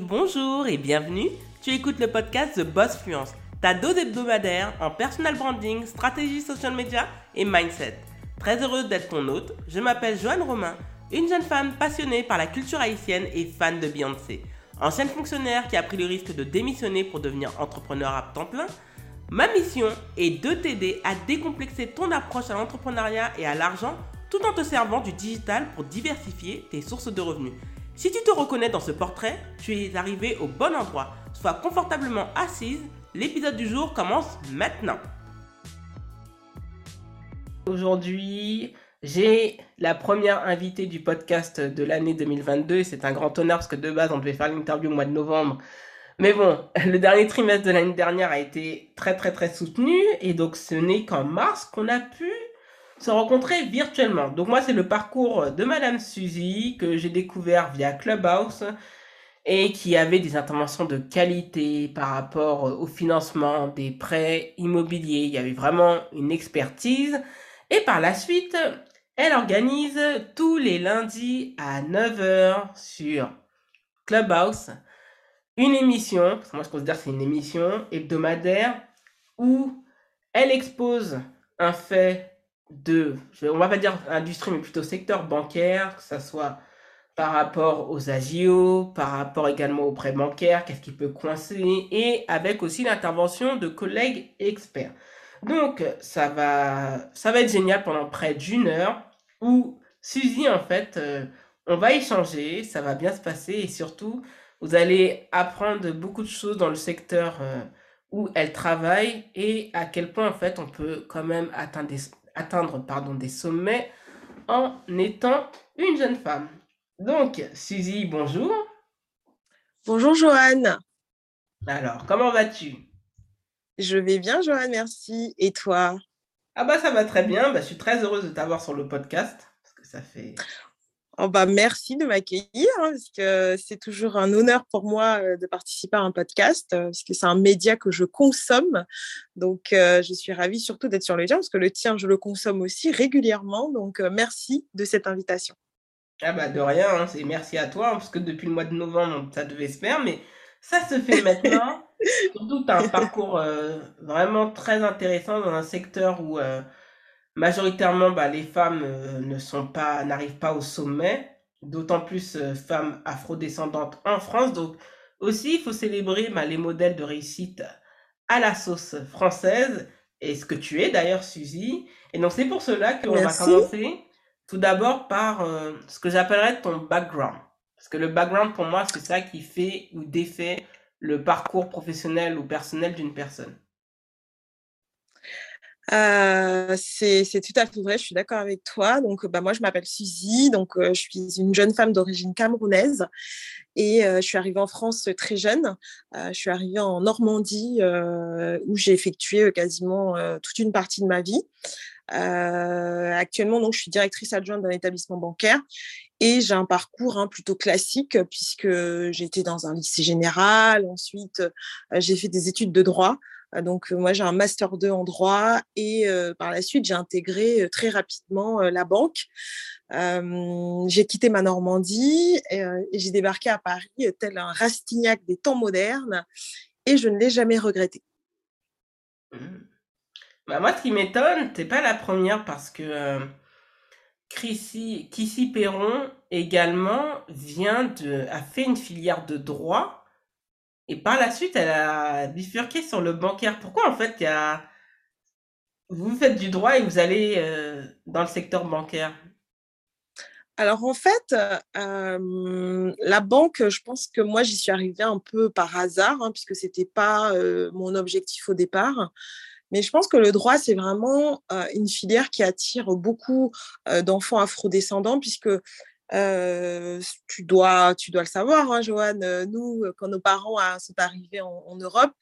Bonjour et bienvenue. Tu écoutes le podcast The Boss Fluence, ta dose hebdomadaire en personal branding, stratégie social media et mindset. Très heureuse d'être ton hôte, je m'appelle Joanne Romain, une jeune femme passionnée par la culture haïtienne et fan de Beyoncé. Ancienne fonctionnaire qui a pris le risque de démissionner pour devenir entrepreneur à temps plein, ma mission est de t'aider à décomplexer ton approche à l'entrepreneuriat et à l'argent tout en te servant du digital pour diversifier tes sources de revenus. Si tu te reconnais dans ce portrait, tu es arrivé au bon endroit. Sois confortablement assise, l'épisode du jour commence maintenant. Aujourd'hui, j'ai la première invitée du podcast de l'année 2022 et c'est un grand honneur parce que de base on devait faire l'interview au mois de novembre. Mais bon, le dernier trimestre de l'année dernière a été très très très soutenu et donc ce n'est qu'en mars qu'on a pu se rencontrer virtuellement. Donc moi, c'est le parcours de Madame Suzy que j'ai découvert via Clubhouse et qui avait des interventions de qualité par rapport au financement des prêts immobiliers. Il y avait vraiment une expertise. Et par la suite, elle organise tous les lundis à 9h sur Clubhouse une émission, parce que moi je considère que c'est une émission hebdomadaire, où elle expose un fait de, on va pas dire industrie, mais plutôt secteur bancaire, que ce soit par rapport aux agios, par rapport également aux prêts bancaires, qu'est-ce qui peut coincer, et avec aussi l'intervention de collègues experts. Donc, ça va, ça va être génial pendant près d'une heure, où Suzy, en fait, euh, on va échanger, ça va bien se passer, et surtout, vous allez apprendre beaucoup de choses dans le secteur euh, où elle travaille, et à quel point, en fait, on peut quand même atteindre des atteindre pardon, des sommets en étant une jeune femme. Donc, Suzy, bonjour. Bonjour Joanne. Alors, comment vas-tu? Je vais bien Joanne, merci. Et toi? Ah bah ça va très bien, bah, je suis très heureuse de t'avoir sur le podcast, parce que ça fait Oh bah, merci de m'accueillir, hein, parce que c'est toujours un honneur pour moi euh, de participer à un podcast, euh, parce que c'est un média que je consomme. Donc, euh, je suis ravie surtout d'être sur le tien, parce que le tien, je le consomme aussi régulièrement. Donc, merci de cette invitation. Ah bah de rien, hein, c'est merci à toi, parce que depuis le mois de novembre, ça devait se faire, mais ça se fait maintenant. Surtout, tu as un parcours vraiment très intéressant dans un secteur où majoritairement, bah, les femmes euh, ne sont pas, n'arrivent pas au sommet, d'autant plus euh, femmes afrodescendantes en France. Donc aussi, il faut célébrer bah, les modèles de réussite à la sauce française, et ce que tu es d'ailleurs, Suzy. Et donc c'est pour cela qu'on va commencer tout d'abord par euh, ce que j'appellerais ton background. Parce que le background, pour moi, c'est ça qui fait ou défait le parcours professionnel ou personnel d'une personne. C'est tout à fait vrai, je suis d'accord avec toi. Donc, bah, moi, je m'appelle Suzy, donc je suis une jeune femme d'origine camerounaise et je suis arrivée en France très jeune. je suis arrivée en Normandie où j'ai effectué quasiment toute une partie de ma vie. actuellement, donc, je suis directrice adjointe d'un établissement bancaire et j'ai un parcours hein, plutôt classique puisque j'ai été dans un lycée général. Ensuite, j'ai fait des études de droit. Ah, donc, moi, j'ai un master 2 en droit et par la suite, j'ai intégré très rapidement la banque. j'ai quitté ma Normandie et, j'ai débarqué à Paris tel un Rastignac des temps modernes et je ne l'ai jamais regretté. Mmh. Bah, moi, ce qui m'étonne, t'es pas la première parce que Kissy Perron également vient de, a fait une filière de droit et par la suite, elle a bifurqué sur le bancaire. Pourquoi en fait, y a... vous faites du droit et vous allez euh, dans le secteur bancaire? Alors en fait, euh, la banque, je pense que moi j'y suis arrivée un peu par hasard, hein, puisque ce n'était pas euh, mon objectif au départ. Mais je pense que le droit, c'est vraiment une filière qui attire beaucoup d'enfants afrodescendants, puisque tu, dois, tu dois le savoir, hein, Joanne. Nous, quand nos parents sont arrivés en, Europe,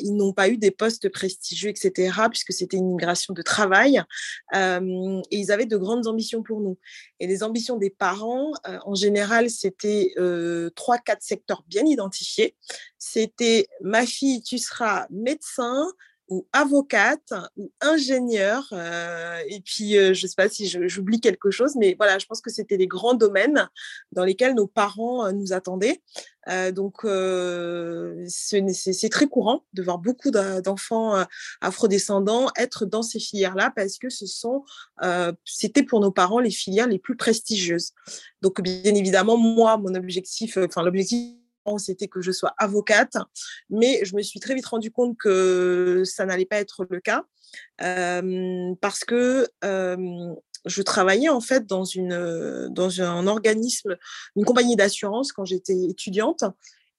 ils n'ont pas eu des postes prestigieux, etc., puisque c'était une migration de travail. et ils avaient de grandes ambitions pour nous. Et les ambitions des parents, en général, c'était trois, quatre secteurs bien identifiés. C'était ma fille, tu seras médecin, avocate ou ingénieur. et puis, je ne sais pas si j'oublie quelque chose, mais voilà, je pense que c'était les grands domaines dans lesquels nos parents nous attendaient. donc, c'est très courant de voir beaucoup d'enfants afrodescendants être dans ces filières-là parce que ce sont, c'était pour nos parents les filières les plus prestigieuses. Donc, bien évidemment, moi, mon objectif, enfin, l'objectif c'était que je sois avocate, mais je me suis très vite rendu compte que ça n'allait pas être le cas parce que je travaillais en fait dans, une, dans un organisme, une compagnie d'assurance quand j'étais étudiante.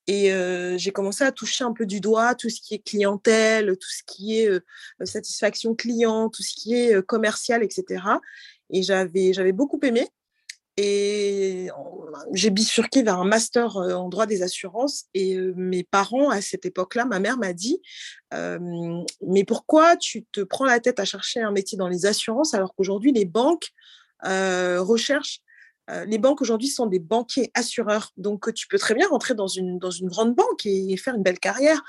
Et j'ai commencé à toucher un peu du doigt tout ce qui est clientèle, tout ce qui est satisfaction client, tout ce qui est commercial, etc. Et j'avais beaucoup aimé. Et j'ai bifurqué vers un master en droit des assurances. Et mes parents, à cette époque-là, ma mère m'a dit Mais pourquoi tu te prends la tête à chercher un métier dans les assurances alors qu'aujourd'hui, les banques recherchent les banques aujourd'hui sont des banquiers assureurs. Donc, tu peux très bien rentrer dans une, dans une grande banque et, faire une belle carrière.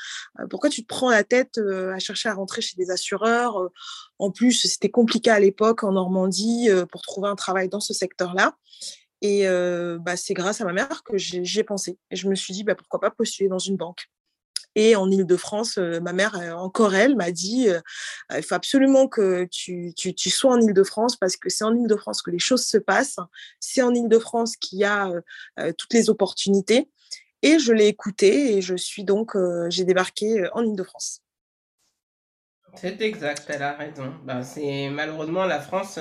pourquoi tu te prends la tête à chercher à rentrer chez des assureurs En plus, c'était compliqué à l'époque en Normandie pour trouver un travail dans ce secteur-là. Et bah, c'est grâce à ma mère que j'y ai pensé. Et je me suis dit, bah, pourquoi pas postuler dans une banque et en Ile-de-France, ma mère, encore elle, m'a dit il faut absolument que tu, tu, sois en Ile-de-France parce que c'est en Ile-de-France que les choses se passent. C'est en Ile-de-France qu'il y a toutes les opportunités. Et je l'ai écouté et je suis donc, j'ai débarqué en Ile-de-France. C'est exact, elle a raison. Ben, c'est malheureusement la France,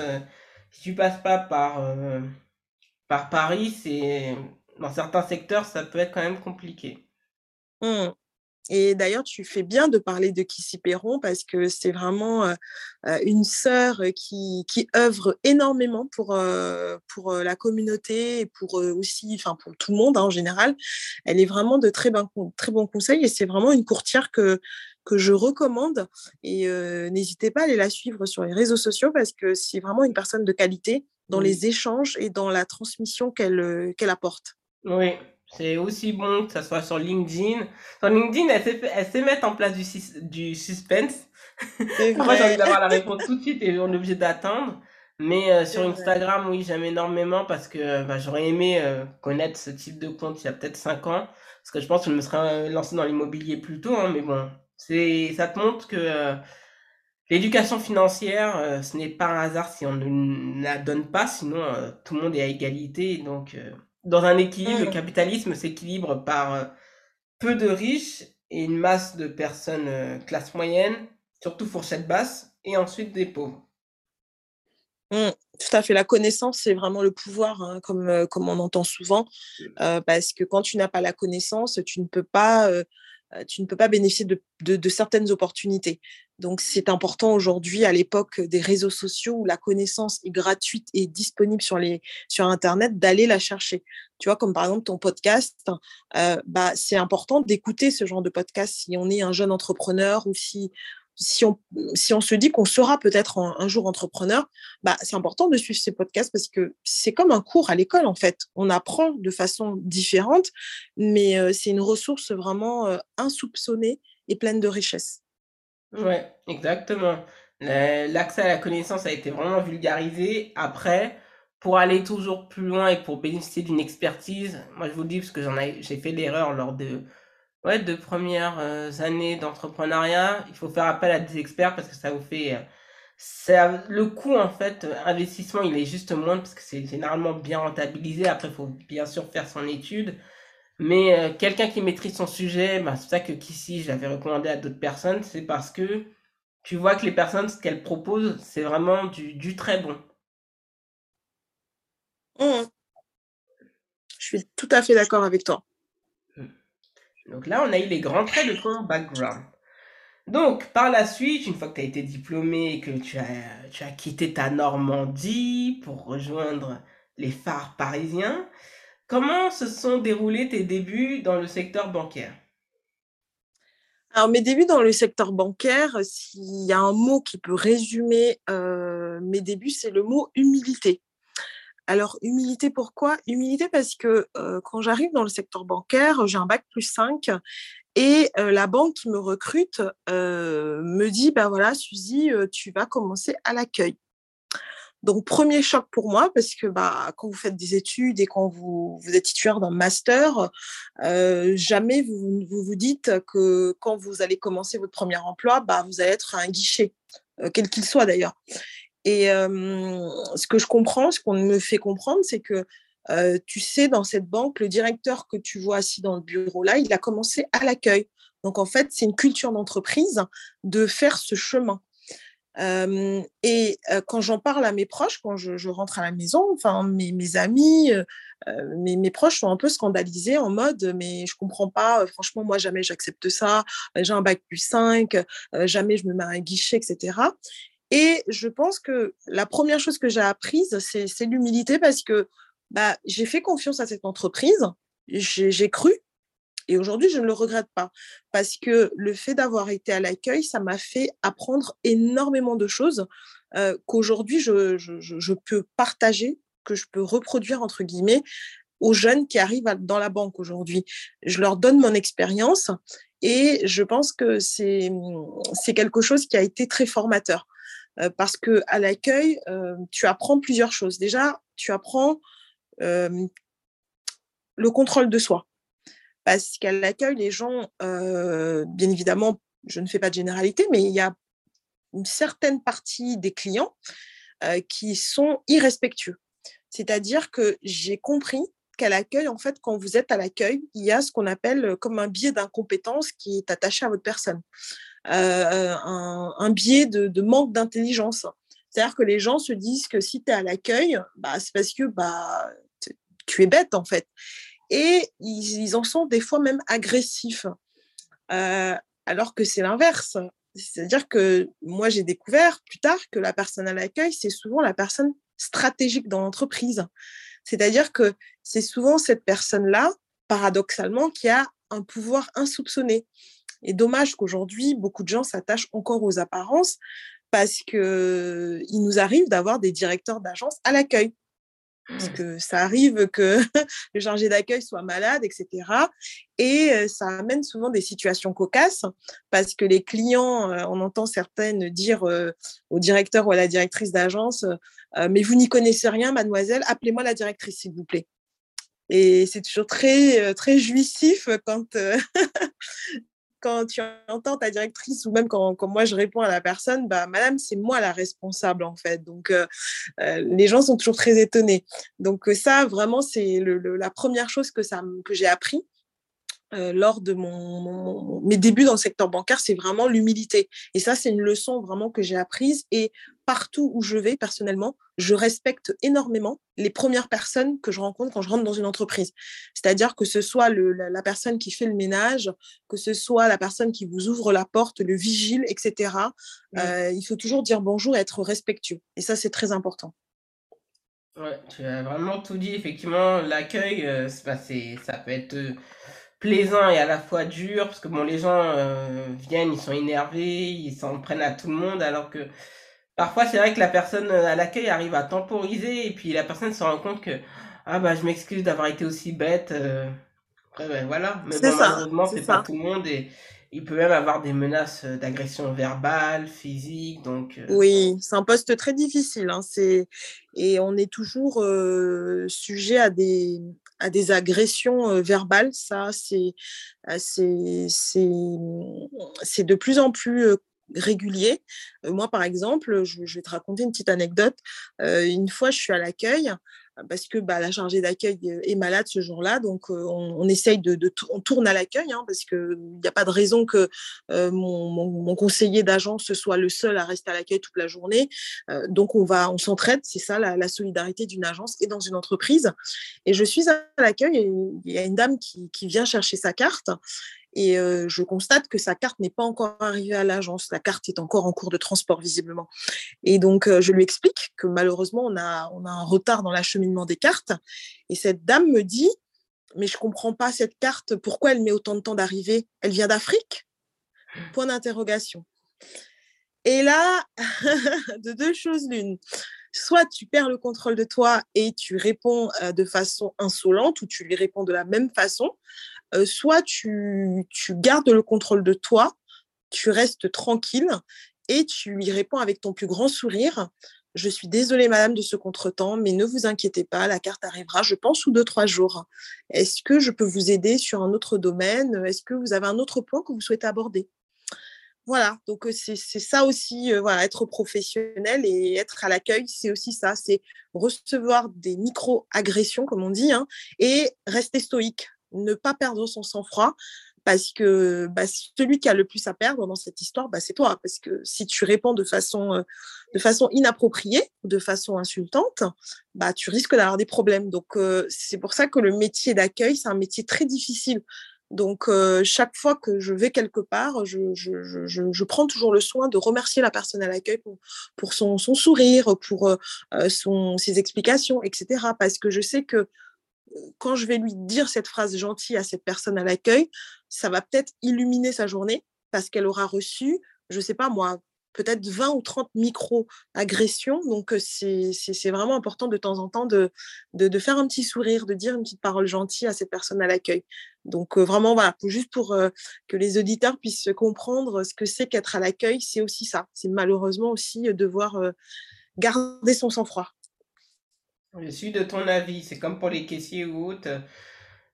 si tu passes pas par, par Paris, c'est dans certains secteurs, ça peut être quand même compliqué. Mmh. Et d'ailleurs, tu fais bien de parler de Kissy Perron parce que c'est vraiment une sœur qui, qui œuvre énormément pour, pour la communauté et pour aussi, enfin pour tout le monde hein, en général. Elle est vraiment de très, bon, très bons conseils et c'est vraiment une courtière que, que je recommande. Et n'hésitez pas à aller la suivre sur les réseaux sociaux parce que c'est vraiment une personne de qualité dans les échanges et dans la transmission qu'elle qu'elle apporte. Oui, c'est aussi bon que ça soit sur LinkedIn. Sur LinkedIn, elle sait, mettre en place du, du suspense. Moi, j'ai envie d'avoir la réponse tout de suite et on est obligé d'attendre. Mais euh, sur Instagram, oui, j'aime énormément parce que bah, j'aurais aimé euh, connaître ce type de compte il y a peut-être 5 ans. Parce que je pense que je me serais euh, lancé dans l'immobilier plus tôt. Hein, mais bon, c'est, ça te montre que l'éducation financière, ce n'est pas un hasard si on ne la donne pas. Sinon, tout le monde est à égalité. Donc, dans un équilibre, le mmh. capitalisme s'équilibre par euh, peu de riches et une masse de personnes euh, classe moyenne, surtout fourchette basse, et ensuite des pauvres. Mmh, tout à fait. La connaissance, c'est vraiment le pouvoir, hein, comme, euh, comme on entend souvent, parce que quand tu n'as pas la connaissance, tu ne peux pas tu ne peux pas bénéficier de, certaines opportunités. Donc, c'est important aujourd'hui, à l'époque des réseaux sociaux où la connaissance est gratuite et disponible sur, Internet, d'aller la chercher. Tu vois, comme par exemple ton podcast, bah, c'est important d'écouter ce genre de podcast si on est un jeune entrepreneur ou si si on, si on se dit qu'on sera peut-être un, jour entrepreneur, bah, c'est important de suivre ces podcasts parce que c'est comme un cours à l'école en fait. On apprend de façon différente, mais euh, c'est une ressource vraiment euh, insoupçonnée et pleine de richesse. Ouais, exactement. L'accès à la connaissance a été vraiment vulgarisé. Après, pour aller toujours plus loin et pour bénéficier d'une expertise, moi je vous dis parce que j'ai fait l'erreur lors de ouais, deux premières euh, années d'entrepreneuriat, il faut faire appel à des experts parce que ça vous fait. Euh, le coût, en fait, euh, investissement, il est juste moindre parce que c'est généralement bien rentabilisé. Après, il faut bien sûr faire son étude. Mais quelqu'un qui maîtrise son sujet, bah, c'est ça que je l'avais recommandé à d'autres personnes, c'est parce que tu vois que les personnes, ce qu'elles proposent, c'est vraiment du, du, très bon. Mmh. Je suis tout à fait d'accord avec toi. Donc là, on a eu les grands traits de ton background. Donc, par la suite, une fois que tu as été diplômé et que tu as, tu as quitté ta Normandie pour rejoindre les phares parisiens, comment se sont déroulés tes débuts dans le secteur bancaire? Alors, mes débuts dans le secteur bancaire, s'il y a un mot qui peut résumer euh, mes débuts, c'est le mot humilité. Alors, humilité, pourquoi? Humilité parce que quand j'arrive dans le secteur bancaire, j'ai un bac plus 5 Et la banque qui me recrute me dit, ben voilà, Suzy, tu vas commencer à l'accueil. Donc, premier choc pour moi, parce que bah, quand vous faites des études et quand vous, vous êtes titulaire d'un master, jamais vous, vous, dites que quand vous allez commencer votre premier emploi, bah, vous allez être un guichet, quel qu'il soit d'ailleurs. Et ce que je comprends, ce qu'on me fait comprendre, c'est que tu sais, dans cette banque, le directeur que tu vois assis dans le bureau là, il a commencé à l'accueil. Donc en fait, c'est une culture d'entreprise de faire ce chemin. et quand j'en parle à mes proches, quand je, rentre à la maison, enfin mes, amis, mes, mes, proches sont un peu scandalisés en mode mais je comprends pas, franchement moi jamais j'accepte ça, j'ai un bac plus 5, jamais je me mets à un guichet, etc. Et je pense que la première chose que j'ai apprise, c'est l'humilité parce que bah, j'ai fait confiance à cette entreprise, j'ai cru, et aujourd'hui, je ne le regrette pas parce que le fait d'avoir été à l'accueil, ça m'a fait apprendre énormément de choses euh, qu'aujourd'hui, je, peux partager, que je peux reproduire, entre guillemets, aux jeunes qui arrivent dans la banque aujourd'hui. Je leur donne mon expérience et je pense que c'est quelque chose qui a été très formateur. Euh, parce que à l'accueil, euh, tu apprends plusieurs choses. Déjà, tu apprends le contrôle de soi. Parce qu'à l'accueil, les gens, bien évidemment, je ne fais pas de généralité, mais il y a une certaine partie des clients qui sont irrespectueux. C'est-à-dire que j'ai compris qu'à l'accueil, en fait, quand vous êtes à l'accueil, il y a ce qu'on appelle comme un biais d'incompétence qui est attaché à votre personne, un, biais de, manque d'intelligence. C'est-à-dire que les gens se disent que si tu es à l'accueil, bah, c'est parce que bah, tu es bête, en fait. Et ils, en sont des fois même agressifs, euh, alors que c'est l'inverse. C'est-à-dire que moi, j'ai découvert plus tard que la personne à l'accueil, c'est souvent la personne stratégique dans l'entreprise. C'est-à-dire que c'est souvent cette personne-là, paradoxalement, qui a un pouvoir insoupçonné. Et dommage qu'aujourd'hui, beaucoup de gens s'attachent encore aux apparences parce qu'il nous arrive d'avoir des directeurs d'agence à l'accueil. Parce mmh. que ça arrive que le chargé d'accueil soit malade, etc. Et ça amène souvent des situations cocasses parce que les clients, on entend certaines dire au directeur ou à la directrice d'agence, mais vous n'y connaissez rien, mademoiselle, appelez-moi la directrice, s'il vous plaît. Et c'est toujours très, très jouissif quand, quand tu entends ta directrice ou même quand, moi je réponds à la personne, bah, madame, c'est moi la responsable en fait. Donc, euh, euh, les gens sont toujours très étonnés. Donc, euh, ça, vraiment, c'est la première chose que, que j'ai appris. lors de mon, mes débuts dans le secteur bancaire, c'est vraiment l'humilité. Et ça, c'est une leçon vraiment que j'ai apprise. Et partout où je vais, personnellement, je respecte énormément les premières personnes que je rencontre quand je rentre dans une entreprise. C'est-à-dire que ce soit la, personne qui fait le ménage, que ce soit la personne qui vous ouvre la porte, le vigile, etc. Euh, il faut toujours dire bonjour et être respectueux. Et ça, c'est très important. Ouais, tu as vraiment tout dit. Effectivement, l'accueil, euh, ça peut être euh, plaisant et à la fois dur, parce que bon, les gens viennent, ils sont énervés, ils s'en prennent à tout le monde, alors que Parfois, c'est vrai que la personne euh, à l'accueil arrive à temporiser et puis la personne se rend compte que ah bah je m'excuse d'avoir été aussi bête. Euh. ben, voilà. Mais bon, malheureusement, c'est pas tout le monde et il peut même avoir des menaces euh, d'agression verbale, physique. Donc, Oui, c'est un poste très difficile. Hein, et on est toujours sujet à des, à des agressions verbales. Ça, c'est, c'est, c'est de plus en plus régulier. moi, par exemple, je, vais te raconter une petite anecdote. une fois, je suis à l'accueil parce que bah, la chargée d'accueil est malade ce jour-là, donc on, essaye de, on tourne à l'accueil hein, parce qu'il n'y a pas de raison que mon, conseiller d'agence soit le seul à rester à l'accueil toute la journée. donc on va, on s'entraide, c'est ça la, solidarité d'une agence et dans une entreprise. Et je suis à l'accueil il y a une dame qui vient chercher sa carte et je constate que sa carte n'est pas encore arrivée à l'agence. La carte est encore en cours de transport, visiblement. Et donc, je lui explique que malheureusement, on a, on a un retard dans l'acheminement des cartes. Et cette dame me dit, mais je ne comprends pas cette carte, pourquoi elle met autant de temps d'arriver Elle vient d'Afrique? Point d'interrogation. Et là, de deux choses l'une. Soit tu perds le contrôle de toi et tu réponds de façon insolente ou tu lui réponds de la même façon, soit tu, gardes le contrôle de toi, tu restes tranquille et tu lui réponds avec ton plus grand sourire. Je suis désolée, madame, de ce contretemps, mais ne vous inquiétez pas, la carte arrivera, je pense, sous deux, trois jours. Est-ce que je peux vous aider sur un autre domaine? Est-ce que vous avez un autre point que vous souhaitez aborder? Voilà, donc c'est ça aussi, voilà, être professionnel et être à l'accueil, c'est aussi ça, c'est recevoir des micro-agressions, comme on dit, hein, et rester stoïque, ne pas perdre son sang-froid, parce que bah, celui qui a le plus à perdre dans cette histoire, bah, c'est toi. Parce que si tu réponds de façon, façon inappropriée, de façon insultante, bah, tu risques d'avoir des problèmes. Donc, c'est pour ça que le métier d'accueil, c'est un métier très difficile. Donc, chaque fois que je vais quelque part, je, prends toujours le soin de remercier la personne à l'accueil pour, son, sourire, pour ses explications, etc. Parce que je sais que quand je vais lui dire cette phrase gentille à cette personne à l'accueil, ça va peut-être illuminer sa journée parce qu'elle aura reçu, je ne sais pas moi, peut-être 20 ou 30 micro-agressions. Donc, c'est vraiment important de temps en temps de, de, faire un petit sourire, de dire une petite parole gentille à cette personne à l'accueil. Donc, vraiment, voilà, juste pour que les auditeurs puissent comprendre ce que c'est qu'être à l'accueil, c'est aussi ça. C'est malheureusement aussi devoir garder son sang-froid. Je suis de ton avis. C'est comme pour les caissiers ou autres.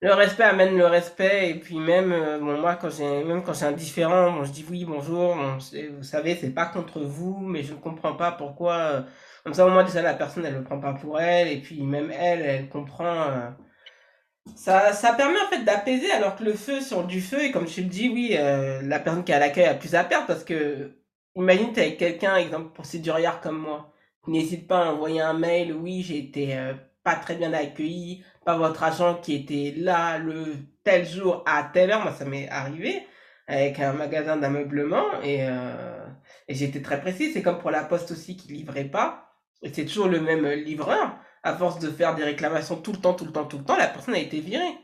Le respect amène le respect. Et puis même, euh, moi, quand j'ai, même quand indifférent, je dis oui, bonjour. vous savez, c'est pas contre vous, mais je ne comprends pas pourquoi. Euh, comme ça, au moins, déjà, la personne, elle le prend pas pour elle. Et puis même elle, elle comprend. Euh, ça, ça permet en fait d'apaiser alors que le feu sur du feu, et comme tu le dis, oui, la personne qui est à l'accueil a plus à perdre parce que imagine, t'es avec quelqu'un, exemple procédurière comme moi N'hésite pas à envoyer un mail. Oui, j'ai été euh, pas très bien accueilli par votre agent qui était là le tel jour à telle heure. Moi, ça m'est arrivé avec un magasin d'ameublement et, euh, j'étais très précis. C'est comme pour la poste aussi qui livrait pas. Et c'est toujours le même livreur. À force de faire des réclamations tout le temps, tout le temps, tout le temps, la personne a été virée.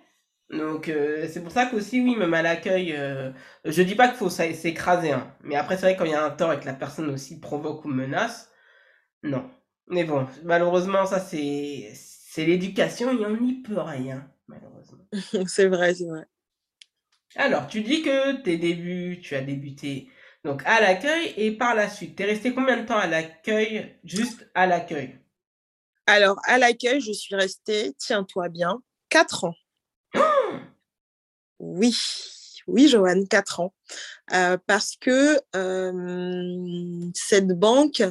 Donc euh, c'est pour ça qu'aussi, oui, même à l'accueil, euh, je dis pas qu'il faut s'écraser, hein. mais après c'est vrai quand il y a un tort et que la personne aussi provoque ou menace, non. Mais bon, malheureusement, ça, c'est, c'est l'éducation et on n'y peut rien, malheureusement. c'est vrai, c'est vrai. Alors, tu dis que tes débuts, tu as débuté donc à l'accueil et par la suite, tu es resté combien de temps à l'accueil, juste à l'accueil? Alors, à l'accueil, je suis restée, tiens-toi bien, 4 ans. oui, oui, Joanne, 4 ans. Euh, parce que cette banque,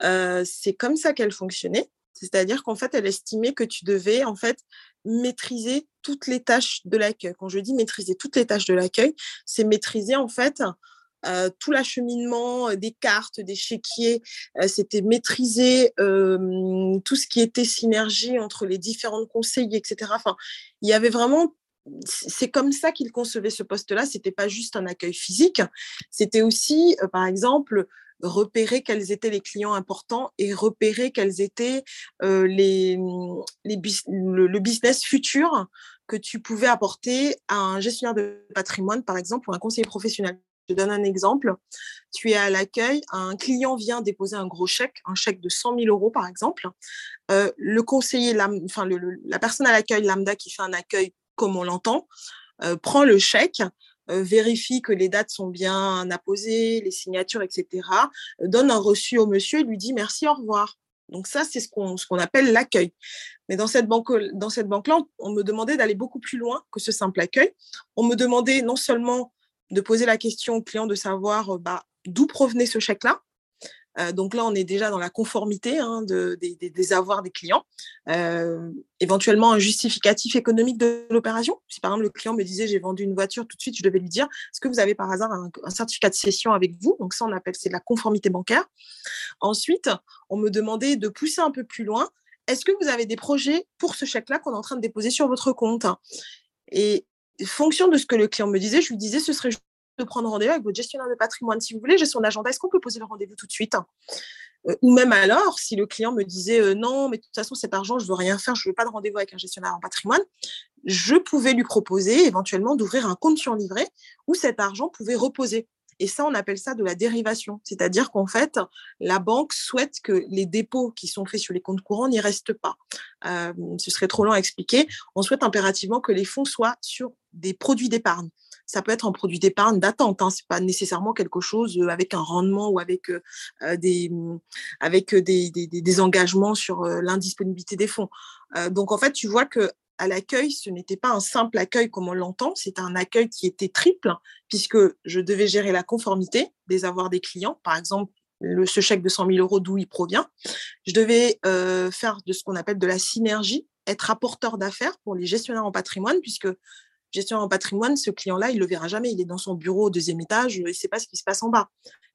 c'est comme ça qu'elle fonctionnait. C'est-à-dire qu'en fait, elle estimait que tu devais en fait maîtriser toutes les tâches de l'accueil. Quand je dis maîtriser toutes les tâches de l'accueil, c'est maîtriser en fait tout l'acheminement des cartes, des chéquiers, c'était maîtriser tout ce qui était synergie entre les différents conseils, etc. Enfin, il y avait vraiment c'est comme ça qu'il concevait ce poste-là. C'était pas juste un accueil physique, c'était aussi, euh, par exemple, repérer quels étaient les clients importants et repérer quels étaient euh, les, les le, business futur que tu pouvais apporter à un gestionnaire de patrimoine, par exemple, ou un conseiller professionnel. Je donne un exemple. Tu es à l'accueil, un client vient déposer un gros chèque, un chèque de 100 000 euros, par exemple. Euh, le conseiller, enfin, la personne à l'accueil lambda qui fait un accueil comme on l'entend, euh, prend le chèque, euh, vérifie que les dates sont bien apposées, les signatures, etc., euh, donne un reçu au monsieur et lui dit merci, au revoir. Donc ça, c'est ce qu'on appelle l'accueil. Mais dans cette banque-là, on me demandait d'aller beaucoup plus loin que ce simple accueil. On me demandait non seulement de poser la question au client de savoir bah, d'où provenait ce chèque-là, euh, donc là, on est déjà dans la conformité hein, des, avoirs des clients. Euh, éventuellement, un justificatif économique de l'opération. Si par exemple le client me disait j'ai vendu une voiture, tout de suite, je devais lui dire est-ce que vous avez par hasard un, certificat de cession avec vous? Donc ça, on appelle c'est la conformité bancaire. Ensuite, on me demandait de pousser un peu plus loin. Est-ce que vous avez des projets pour ce chèque-là qu'on est en train de déposer sur votre compte? Et fonction de ce que le client me disait, je lui disais ce serait de prendre rendez-vous avec votre gestionnaire de patrimoine. Si vous voulez, j'ai son agenda. Est-ce qu'on peut poser le rendez-vous tout de suite euh, Ou même alors, si le client me disait euh, non, mais de toute façon, cet argent, je ne veux rien faire, je ne veux pas de rendez-vous avec un gestionnaire en patrimoine, je pouvais lui proposer éventuellement d'ouvrir un compte sur livret où cet argent pouvait reposer. Et ça, on appelle ça de la dérivation. C'est-à-dire qu'en fait, la banque souhaite que les dépôts qui sont faits sur les comptes courants n'y restent pas. Euh, ce serait trop long à expliquer. On souhaite impérativement que les fonds soient sur des produits d'épargne. Ça peut être un produit d'épargne d'attente, hein. c'est pas nécessairement quelque chose avec un rendement ou avec des avec des, des, engagements sur l'indisponibilité des fonds. donc en fait, tu vois que à l'accueil, ce n'était pas un simple accueil comme on l'entend, c'était un accueil qui était triple, puisque je devais gérer la conformité des avoirs des clients, par exemple le, ce chèque de 100 000 euros, d'où il provient. Je devais faire de ce qu'on appelle de la synergie, être apporteur d'affaires pour les gestionnaires en patrimoine, puisque gestionnaire en patrimoine, ce client-là, il le verra jamais. Il est dans son bureau au deuxième étage, il ne sait pas ce qui se passe en bas.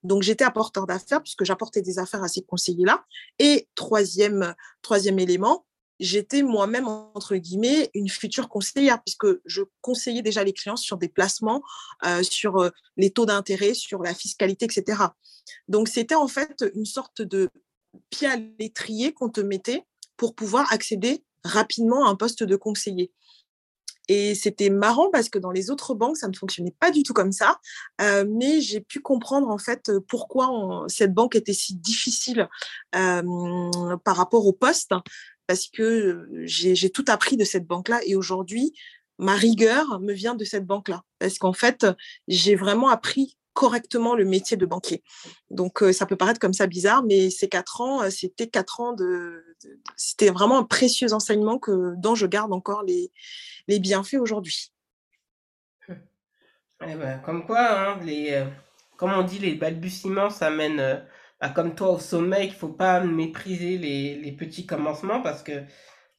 Donc, j'étais apporteur d'affaires puisque j'apportais des affaires à ces conseillers-là. Et troisième, troisième élément, j'étais moi-même, entre guillemets, une future conseillère, puisque je conseillais déjà les clients sur des placements, euh, sur euh, les taux d'intérêt, sur la fiscalité, etc. Donc, c'était en fait une sorte de pied à l'étrier qu'on te mettait pour pouvoir accéder rapidement à un poste de conseiller. Et c'était marrant parce que dans les autres banques, ça ne fonctionnait pas du tout comme ça. Euh, mais j'ai pu comprendre en fait pourquoi cette banque était si difficile par rapport au poste parce que j'ai tout appris de cette banque-là et aujourd'hui, ma rigueur me vient de cette banque-là parce qu'en fait, j'ai vraiment appris correctement le métier de banquier. Donc, ça peut paraître comme ça bizarre, mais ces quatre ans, c'était quatre ans de, c'était vraiment un précieux enseignement que, dont je garde encore les, les bienfaits aujourd'hui. Eh ben, comme quoi, hein, les, comme on dit, les balbutiements, ça mène bah, comme toi au sommet, il faut pas mépriser les, petits commencements parce que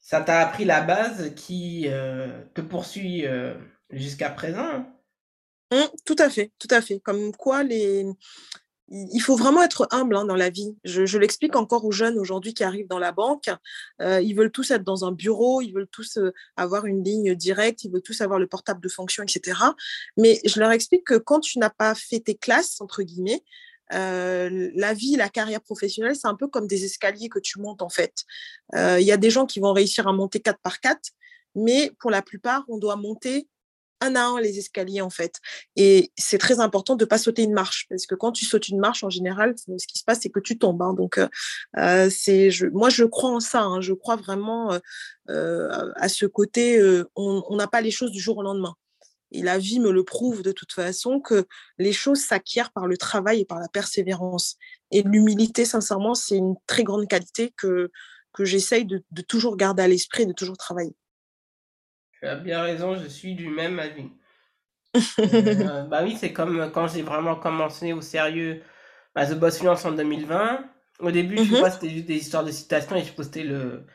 ça t'a appris la base qui euh, te poursuit euh, jusqu'à présent. Hein. Tout à fait, tout à fait. Comme quoi, les... il faut vraiment être humble hein, dans la vie. Je, l'explique encore aux jeunes aujourd'hui qui arrivent dans la banque. Euh, ils veulent tous être dans un bureau, ils veulent tous avoir une ligne directe, ils veulent tous avoir le portable de fonction, etc. Mais je leur explique que quand tu n'as pas fait tes classes, entre guillemets, euh, la vie, la carrière professionnelle, c'est un peu comme des escaliers que tu montes en fait. Euh, il y a des gens qui vont réussir à monter 4 par 4, mais pour la plupart, on doit monter un à un les escaliers en fait. Et c'est très important de ne pas sauter une marche parce que quand tu sautes une marche, en général, ce qui se passe, c'est que tu tombes. Hein. Donc, c'est, moi, je crois en ça. Hein. Je crois vraiment à ce côté. on n'a pas les choses du jour au lendemain. Et la vie me le prouve de toute façon que les choses s'acquièrent par le travail et par la persévérance. Et l'humilité, sincèrement, c'est une très grande qualité que, que j'essaye de, toujours garder à l'esprit et de toujours travailler. Tu as bien raison, je suis du même avis. Euh, bah oui, c'est comme quand j'ai vraiment commencé au sérieux bah, The Boss Fluence en 2020. Au début, tu mmh vois, c'était juste des histoires de citations et je postais le,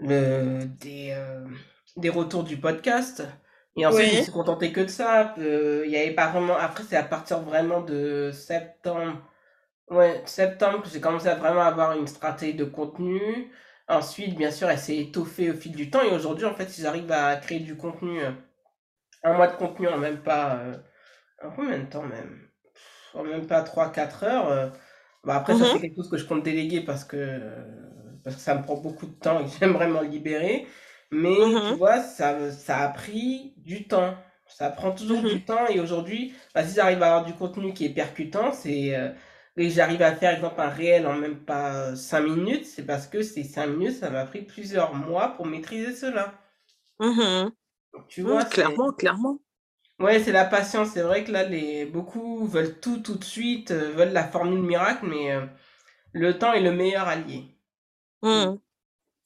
le, des, euh, des retours du podcast. Et ensuite, je me suis contenté que de ça. Euh, il y avait pas vraiment. Après, c'est à partir vraiment de septembre. Ouais, septembre que j'ai commencé à vraiment avoir une stratégie de contenu. Ensuite, bien sûr, elle s'est étoffée au fil du temps. Et aujourd'hui, en fait, si j'arrive à créer du contenu, euh, un mois de contenu en même pas. Euh, en combien de temps même? En même pas 3-4 heures. bah après, ça, mm-hmm. c'est quelque chose que je compte déléguer parce que, parce que ça me prend beaucoup de temps et que j'aime vraiment libérer. Mais tu mmh vois, ça, ça a pris du temps. Ça prend toujours mmh du temps. Et aujourd'hui, bah, si j'arrive à avoir du contenu qui est percutant, c'est. Euh, et j'arrive à faire, exemple, un réel en même pas 5 minutes, c'est parce que ces 5 minutes, ça m'a pris plusieurs mois pour maîtriser cela. Mmh tu vois, clairement, clairement. Ouais, c'est la patience. C'est vrai que là, les... beaucoup veulent tout tout de suite, euh, veulent la formule miracle, mais euh, le temps est le meilleur allié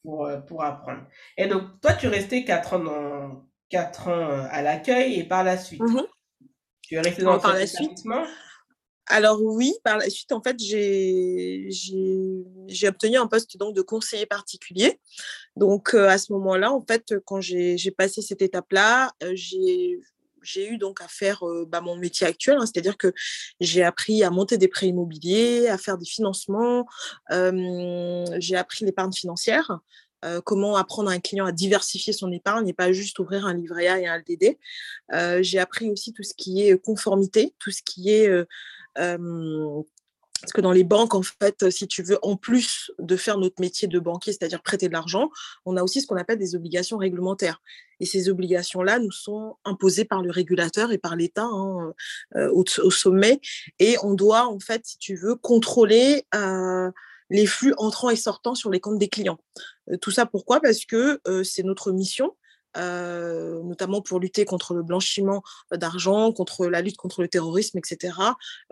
pour, euh, pour apprendre. Et donc, toi, tu restais 4 ans, dans, 4 ans euh, à l'accueil et par la suite, mmh tu es resté dans par la suite alors oui, par la suite, en fait, j'ai obtenu un poste donc, de conseiller particulier. Donc euh, à ce moment-là, en fait, quand j'ai passé cette étape-là, j'ai j'ai eu donc à faire bah, mon métier actuel, hein, c'est-à-dire que j'ai appris à monter des prêts immobiliers, à faire des financements, j'ai appris l'épargne financière, comment apprendre à un client à diversifier son épargne et pas juste ouvrir un livret A et un LDD. j'ai appris aussi tout ce qui est conformité, tout ce qui est Parce que dans les banques, en fait, si tu veux, en plus de faire notre métier de banquier, c'est-à-dire prêter de l'argent, on a aussi ce qu'on appelle des obligations réglementaires. Et ces obligations-là nous sont imposées par le régulateur et par l'État hein, euh, au, sommet. Et on doit, en fait, si tu veux, contrôler euh, les flux entrants et sortants sur les comptes des clients. Euh, tout ça pourquoi? Parce que c'est notre mission notamment pour lutter contre le blanchiment d'argent, contre la lutte contre le terrorisme, etc.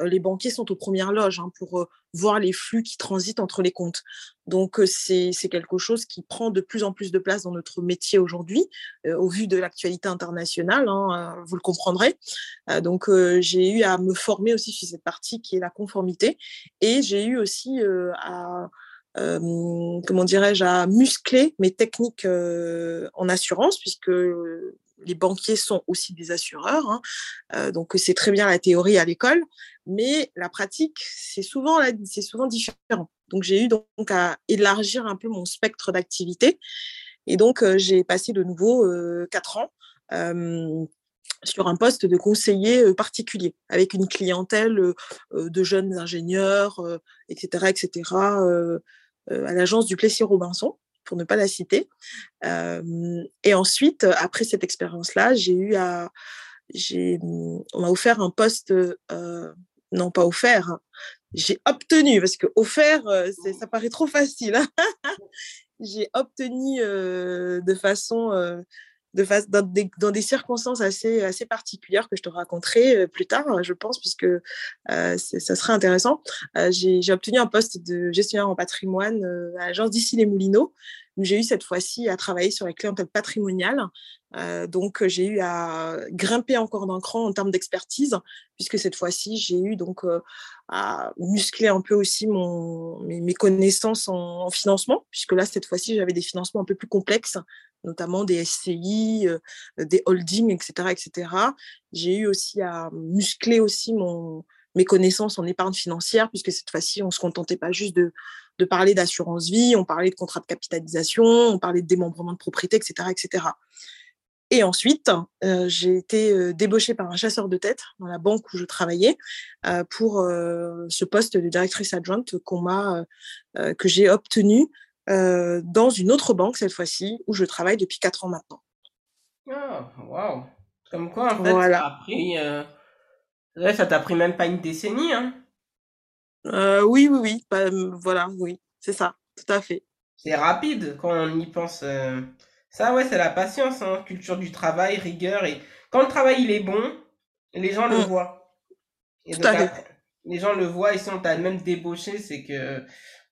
Les banquiers sont aux premières loges hein, pour voir les flux qui transitent entre les comptes. Donc, c'est quelque chose qui prend de plus en plus de place dans notre métier aujourd'hui, au vu de l'actualité internationale, hein, vous le comprendrez. donc, j'ai eu à me former aussi sur cette partie qui est la conformité, et j'ai eu aussi à comment dirais-je, à muscler mes techniques euh, en assurance, puisque les banquiers sont aussi des assureurs. Hein. Euh, donc, c'est très bien la théorie à l'école, mais la pratique, c'est souvent, souvent différent. Donc, j'ai eu donc à élargir un peu mon spectre d'activité. Et donc, j'ai passé de nouveau quatre ans sur un poste de conseiller particulier, avec une clientèle de jeunes ingénieurs, etc., etc., euh, à l'agence du Plessis-Robinson, pour ne pas la citer. Euh, et ensuite, après cette expérience-là, j'ai eu à. On m'a offert un poste, euh, non pas offert, hein, j'ai obtenu, parce que offert, ça paraît trop facile. Hein. j'ai obtenu de façon de face, dans, des, circonstances assez, assez particulières que je te raconterai euh, plus tard, je pense, puisque euh, ça sera intéressant. Euh, j'ai obtenu un poste de gestionnaire en patrimoine à l'agence d'ici les Moulineaux, où j'ai eu cette fois-ci à travailler sur la clientèle patrimoniale. donc, j'ai eu à grimper encore d'un cran en termes d'expertise, puisque cette fois-ci, j'ai eu donc à muscler un peu aussi mon, mes, connaissances en, financement, puisque là, cette fois-ci, j'avais des financements un peu plus complexes notamment des SCI, des holdings, etc. etc. J'ai eu aussi à muscler aussi mon, mes connaissances en épargne financière, puisque cette fois-ci, on ne se contentait pas juste de, de parler d'assurance vie, on parlait de contrat de capitalisation, on parlait de démembrement de propriété, etc. etc. Et ensuite, j'ai été débauchée par un chasseur de tête dans la banque où je travaillais pour ce poste de directrice adjointe qu'on m'a, que j'ai obtenu euh, dans une autre banque cette fois-ci, où je travaille depuis 4 ans maintenant. Ah, waouh! Comme quoi, en fait, ça a pris. Euh, ça t'a pris même pas une décennie, hein? Euh, oui, oui, oui. Bah, voilà, oui, c'est ça, tout à fait. C'est rapide quand on y pense. Ça, ouais, c'est la patience, hein. Culture du travail, rigueur. Et quand le travail il est bon, les gens le mmh. voient. tout à fait. Les gens le voient et si on t'a même débauché, c'est que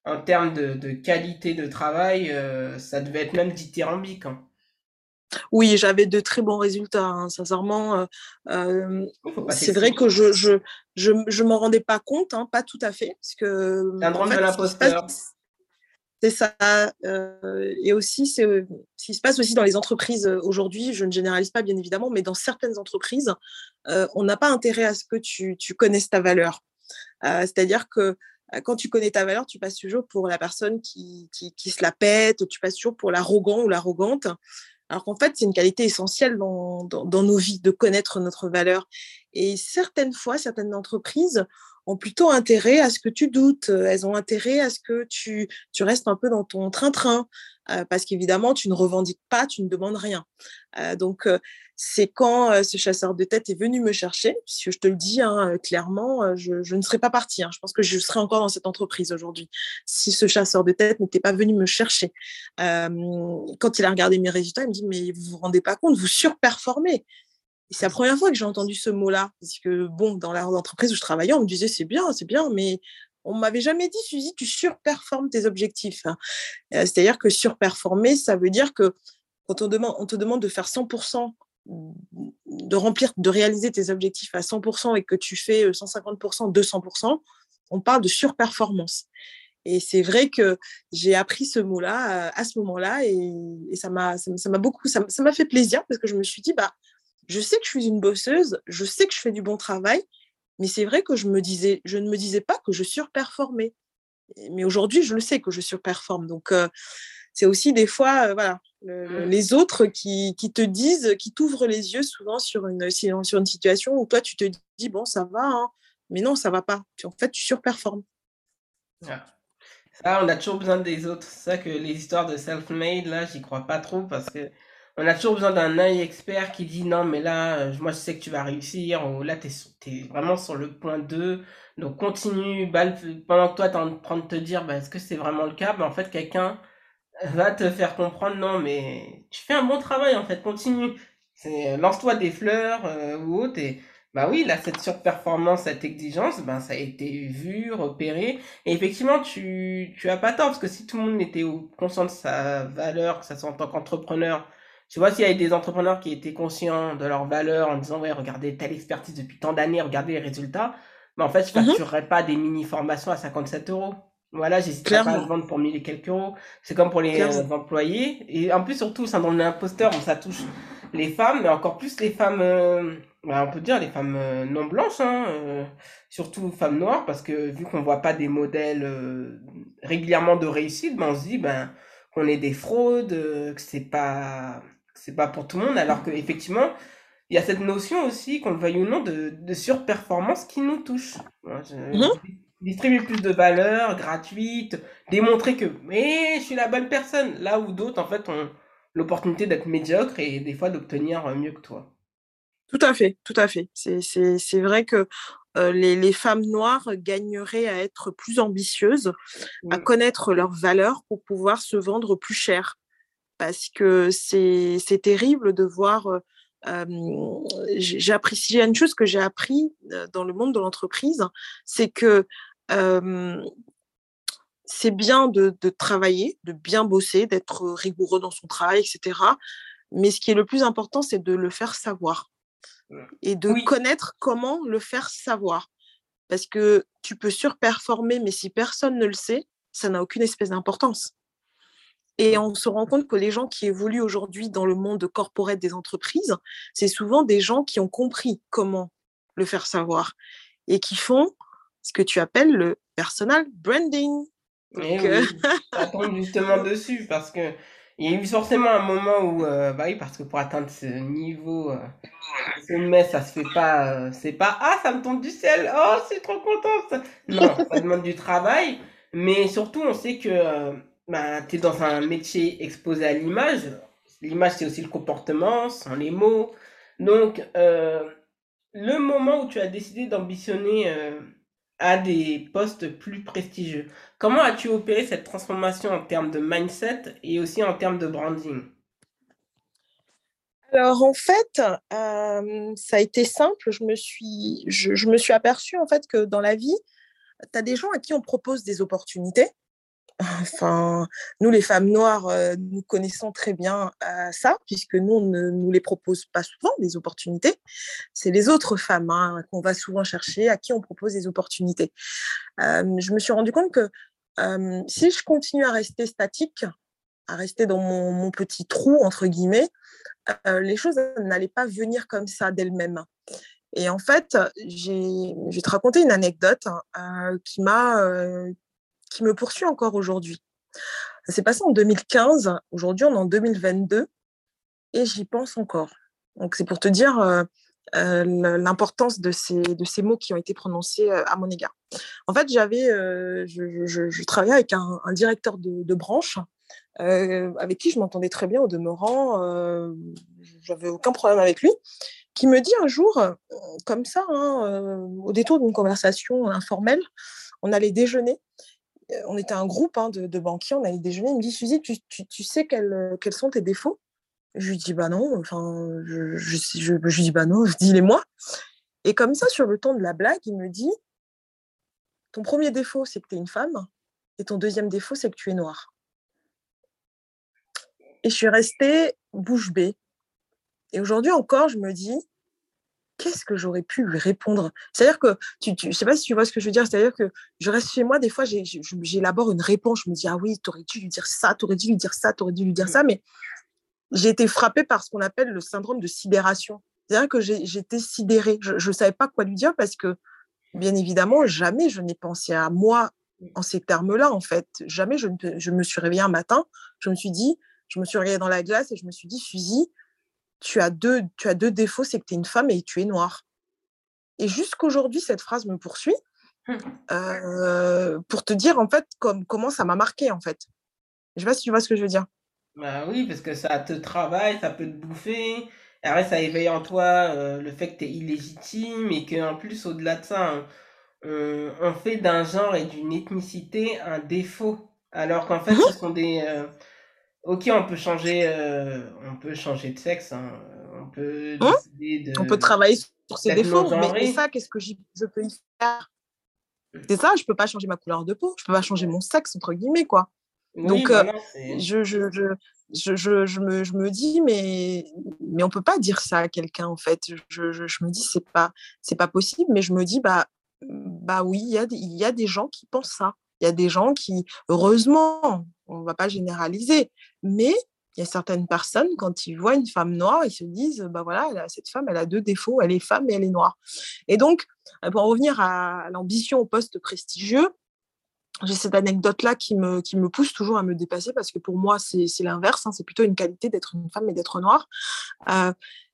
en termes de, qualité de travail, euh, ça devait être même dithyrambique. Hein. Oui, j'avais de très bons résultats, hein, sincèrement. Euh, euh, c'est vrai que je je, je, je m'en rendais pas compte, hein, pas tout à fait. Parce que, c'est un drôle de l'imposteur. C'est ça. et aussi, c'est ce qui se passe aussi dans les entreprises aujourd'hui, je ne généralise pas bien évidemment, mais dans certaines entreprises, on n'a pas intérêt à ce que tu, tu connaisses ta valeur. C'est-à-dire que quand tu connais ta valeur, tu passes toujours pour la personne qui, qui, se la pète, tu passes toujours pour l'arrogant ou l'arrogante. Alors qu'en fait, c'est une qualité essentielle dans, dans, nos vies de connaître notre valeur. Et certaines fois, certaines entreprises ont plutôt intérêt à ce que tu doutes, elles ont intérêt à ce que tu, tu restes un peu dans ton train-train, parce qu'évidemment, tu ne revendiques pas, tu ne demandes rien. Donc, c'est quand ce chasseur de tête est venu me chercher, puisque je te le dis hein, clairement, je, je, ne serais pas partie. Hein. je pense que je serais encore dans cette entreprise aujourd'hui si ce chasseur de tête n'était pas venu me chercher. quand il a regardé mes résultats, il me dit, mais vous vous rendez pas compte, vous surperformez c'est la première fois que j'ai entendu ce mot-là. Parce que, bon, dans l'entreprise où je travaillais, on me disait c'est bien, c'est bien, mais on m'avait jamais dit, Suzy, tu surperformes tes objectifs. Hein. Euh, c'est-à-dire que surperformer, ça veut dire que quand on, on te demande de faire 100%, de remplir, de réaliser tes objectifs à 100% et que tu fais 150%, euh, 200%, on parle de surperformance. Et c'est vrai que j'ai appris ce mot-là euh, à ce moment-là et, ça m'a beaucoup ça m'a fait plaisir parce que je me suis dit bah je sais que je suis une bosseuse, je sais que je fais du bon travail, mais c'est vrai que je, me disais, je ne me disais pas que je surperformais. Mais aujourd'hui, je le sais que je surperforme. Donc, euh, c'est aussi des fois, euh, voilà, mmh. les autres qui, te disent, qui t'ouvrent les yeux souvent sur une, sur une situation où toi, tu te dis, bon, ça va, hein, mais non, ça va pas. Puis, en fait, tu surperformes. Ça, on a toujours besoin des autres. C'est ça que les histoires de self-made, là, j'y crois pas trop parce que on a toujours besoin d'un œil expert qui dit non, mais là, euh, moi, je sais que tu vas réussir, ou là, tu es, vraiment sur le point 2. Donc, continue, pendant que toi, tu es en train de te dire, bah, est-ce que c'est vraiment le cas? Bah, En fait, quelqu'un va te faire comprendre, non, mais tu fais un bon travail, en fait, continue. Lance-toi des fleurs euh, ou autre, et bah oui, là, cette surperformance, cette exigence, ben, ça a été vu, repéré. Et effectivement, tu, tu as pas tort, parce que si tout le monde était conscient de sa valeur, que ça soit en tant qu'entrepreneur, tu vois, s'il y avait des entrepreneurs qui étaient conscients de leur valeur en disant, ouais, regardez telle expertise depuis tant d'années, regardez les résultats, mais en fait, je ne mhm. facturerais pas des mini-formations à 57 euros. Voilà, j'hésiterais pas à se vendre pour 1000 et quelques euros. C'est comme pour les employés. Et en plus, surtout, ça dans l'imposteur, ça touche les femmes, mais encore plus les femmes, euh, bah, on peut dire les femmes euh, non blanches, hein, euh, surtout femmes noires, parce que vu qu'on voit pas des modèles régulièrement de réussite, ben on se dit ben qu'on est des fraudes, que c'est pas c'est pas pour tout le monde, alors qu'effectivement, il y a cette notion aussi, qu'on le veuille ou non, de, de surperformance qui nous touche. Mhm. Distribuer plus de valeur gratuite, démontrer que mais je suis la bonne personne, là où d'autres en fait ont l'opportunité d'être médiocre et des fois d'obtenir mieux que toi. Tout à fait, tout à fait. C'est vrai que euh, les, les, femmes noires gagneraient à être plus ambitieuses, à connaître leurs valeurs pour pouvoir se vendre plus cher parce que c'est terrible de voir. J'ai appris, y a une chose que j'ai appris dans le monde de l'entreprise, c'est que c'est bien de, de, travailler, de bien bosser, d'être rigoureux dans son travail, etc. Mais ce qui est le plus important, c'est de le faire savoir mmh. et de connaître comment le faire savoir. Parce que tu peux surperformer, mais si personne ne le sait, ça n'a aucune espèce d'importance. Et on se rend compte que les gens qui évoluent aujourd'hui dans le monde corporate des entreprises, c'est souvent des gens qui ont compris comment le faire savoir et qui font ce que tu appelles le personal branding. Et eh euh, ça tombe justement dessus parce que il y a eu forcément un moment où, euh, bah oui, parce que pour atteindre ce niveau, euh, ça se fait pas, euh, c'est pas, ah, ça me tombe du ciel, oh, suis trop contente. Non, ça demande du travail, mais surtout, on sait que bah, tu es dans un métier exposé à l'image. L'image, c'est aussi le comportement, sans les mots. Donc, euh, le moment où tu as décidé d'ambitionner euh, à des postes plus prestigieux, comment as-tu opéré cette transformation en termes de mindset et aussi en termes de branding? Alors en fait, euh, ça a été simple. Je me suis, je, suis aperçue en fait que dans la vie, tu as des gens à qui on propose des opportunités Enfin, nous, les femmes noires, euh, nous connaissons très bien euh, ça, puisque nous, on ne nous les propose pas souvent, des opportunités. C'est les autres femmes hein, qu'on va souvent chercher, à qui on propose des opportunités. je me suis rendu compte que si je continue à rester statique, à rester dans mon, petit trou, entre guillemets, euh, les choses n'allaient pas venir comme ça d'elles-mêmes. Et en fait, je vais te raconter une anecdote hein, qui m'a qui me poursuit encore aujourd'hui. Ça s'est passé en 2015, aujourd'hui on est en 2022 et j'y pense encore. Donc c'est pour te dire euh, euh, l'importance de ces, de ces mots qui ont été prononcés euh, à mon égard. En fait, j'avais, je, travaillais avec un, directeur de, de branche avec qui je m'entendais très bien au demeurant, j'avais aucun problème avec lui, qui me dit un jour, comme ça, hein, au détour d'une conversation informelle, on allait déjeuner on était un groupe hein, de, banquiers, on allait déjeuner. Il me dit Suzy, tu, sais quels, quels, sont tes défauts? Je lui dis Bah non, enfin, je, je, dis Bah non, je dis les moi. Et comme ça, sur le ton de la blague, il me dit Ton premier défaut, c'est que tu es une femme, et ton deuxième défaut, c'est que tu es noire. Et je suis restée bouche bée. Et aujourd'hui encore, je me dis qu'est-ce que j'aurais pu lui répondre? C'est-à-dire que, tu, tu, je sais pas si tu vois ce que je veux dire, c'est-à-dire que je reste chez moi, des fois, j'élabore une réponse, je me dis, ah oui, tu aurais dû lui dire ça, tu aurais dû lui dire ça, tu aurais dû lui dire ça, mais j'ai été frappée par ce qu'on appelle le syndrome de sidération. C'est-à-dire que j'étais sidérée, je ne savais pas quoi lui dire parce que, bien évidemment, jamais je n'ai pensé à moi en ces termes-là, en fait. Jamais je, je me suis réveillée un matin, je me suis dit, je me suis regardée dans la glace et je me suis dit, Suzy, tu as deux, tu as deux défauts, c'est que tu es une femme et tu es noire. Et jusqu'aujourd'hui, cette phrase me poursuit. mmh. pour te dire en fait comme, comment ça m'a marqué en fait. Je sais pas si tu vois ce que je veux dire. Bah oui, parce que ça te travaille, ça peut te bouffer. Après, ça éveille en toi le fait que tu es illégitime et qu'en plus, au-delà de ça, on, fait d'un genre et d'une ethnicité un défaut. Alors qu'en fait, ce sont des. Ok, on peut changer, on peut changer de sexe. Hein. On peut hein? de. On peut travailler sur ses défauts, mais, ça, qu'est-ce que je peux y faire? C'est ça, je peux pas changer ma couleur de peau, je peux pas changer mon sexe, entre guillemets, quoi. Donc, je, je, je, je, je, me, je me dis, mais, mais on peut pas dire ça à quelqu'un, en fait. Je, je, me dis, c'est pas, c'est pas possible, mais je me dis, bah, bah oui, il y a, y a des gens qui pensent ça. Il y a des gens qui, heureusement, on va pas généraliser, mais il y a certaines personnes, quand ils voient une femme noire, ils se disent, bah voilà, cette femme, elle a deux défauts, elle est femme et elle est noire. Et donc, pour en revenir à l'ambition au poste prestigieux, j'ai cette anecdote-là qui me, qui me pousse toujours à me dépasser parce que pour moi, c'est l'inverse. Hein, c'est plutôt une qualité d'être une femme et d'être noire. Euh,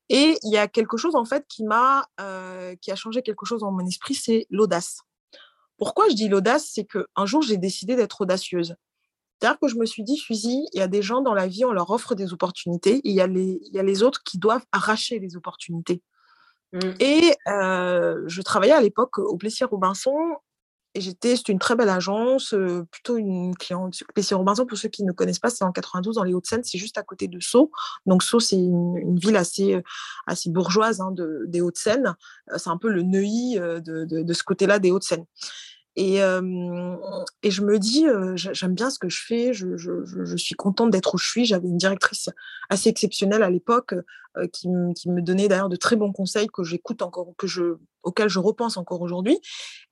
et il y a quelque chose, en fait, qui euh, qui a changé quelque chose dans mon esprit, c'est l'audace. Pourquoi je dis l'audace? C'est qu'un jour, j'ai décidé d'être audacieuse. C'est-à-dire que je me suis dit, Suzy, il y a des gens dans la vie, on leur offre des opportunités, il y a les, il y a les autres qui doivent arracher les opportunités. Mmh. Et euh, je travaillais à l'époque au Plessis Robinson et j'étais, c'est une très belle agence, plutôt une cliente. Plessis Robinson, pour ceux qui ne connaissent pas, c'est en 92 dans les Hauts-de-Seine, c'est juste à côté de Sceaux. Donc Sceaux, c'est une, ville assez, assez bourgeoise hein, de, des Hauts-de-Seine. C'est un peu le Neuilly de, de, de ce côté-là des Hauts-de-Seine. Et, je me dis, j'aime bien ce que je fais, je, suis contente d'être où je suis. J'avais une directrice assez exceptionnelle à l'époque qui, me donnait d'ailleurs de très bons conseils que j'écoute encore, que je, auxquels je repense encore aujourd'hui.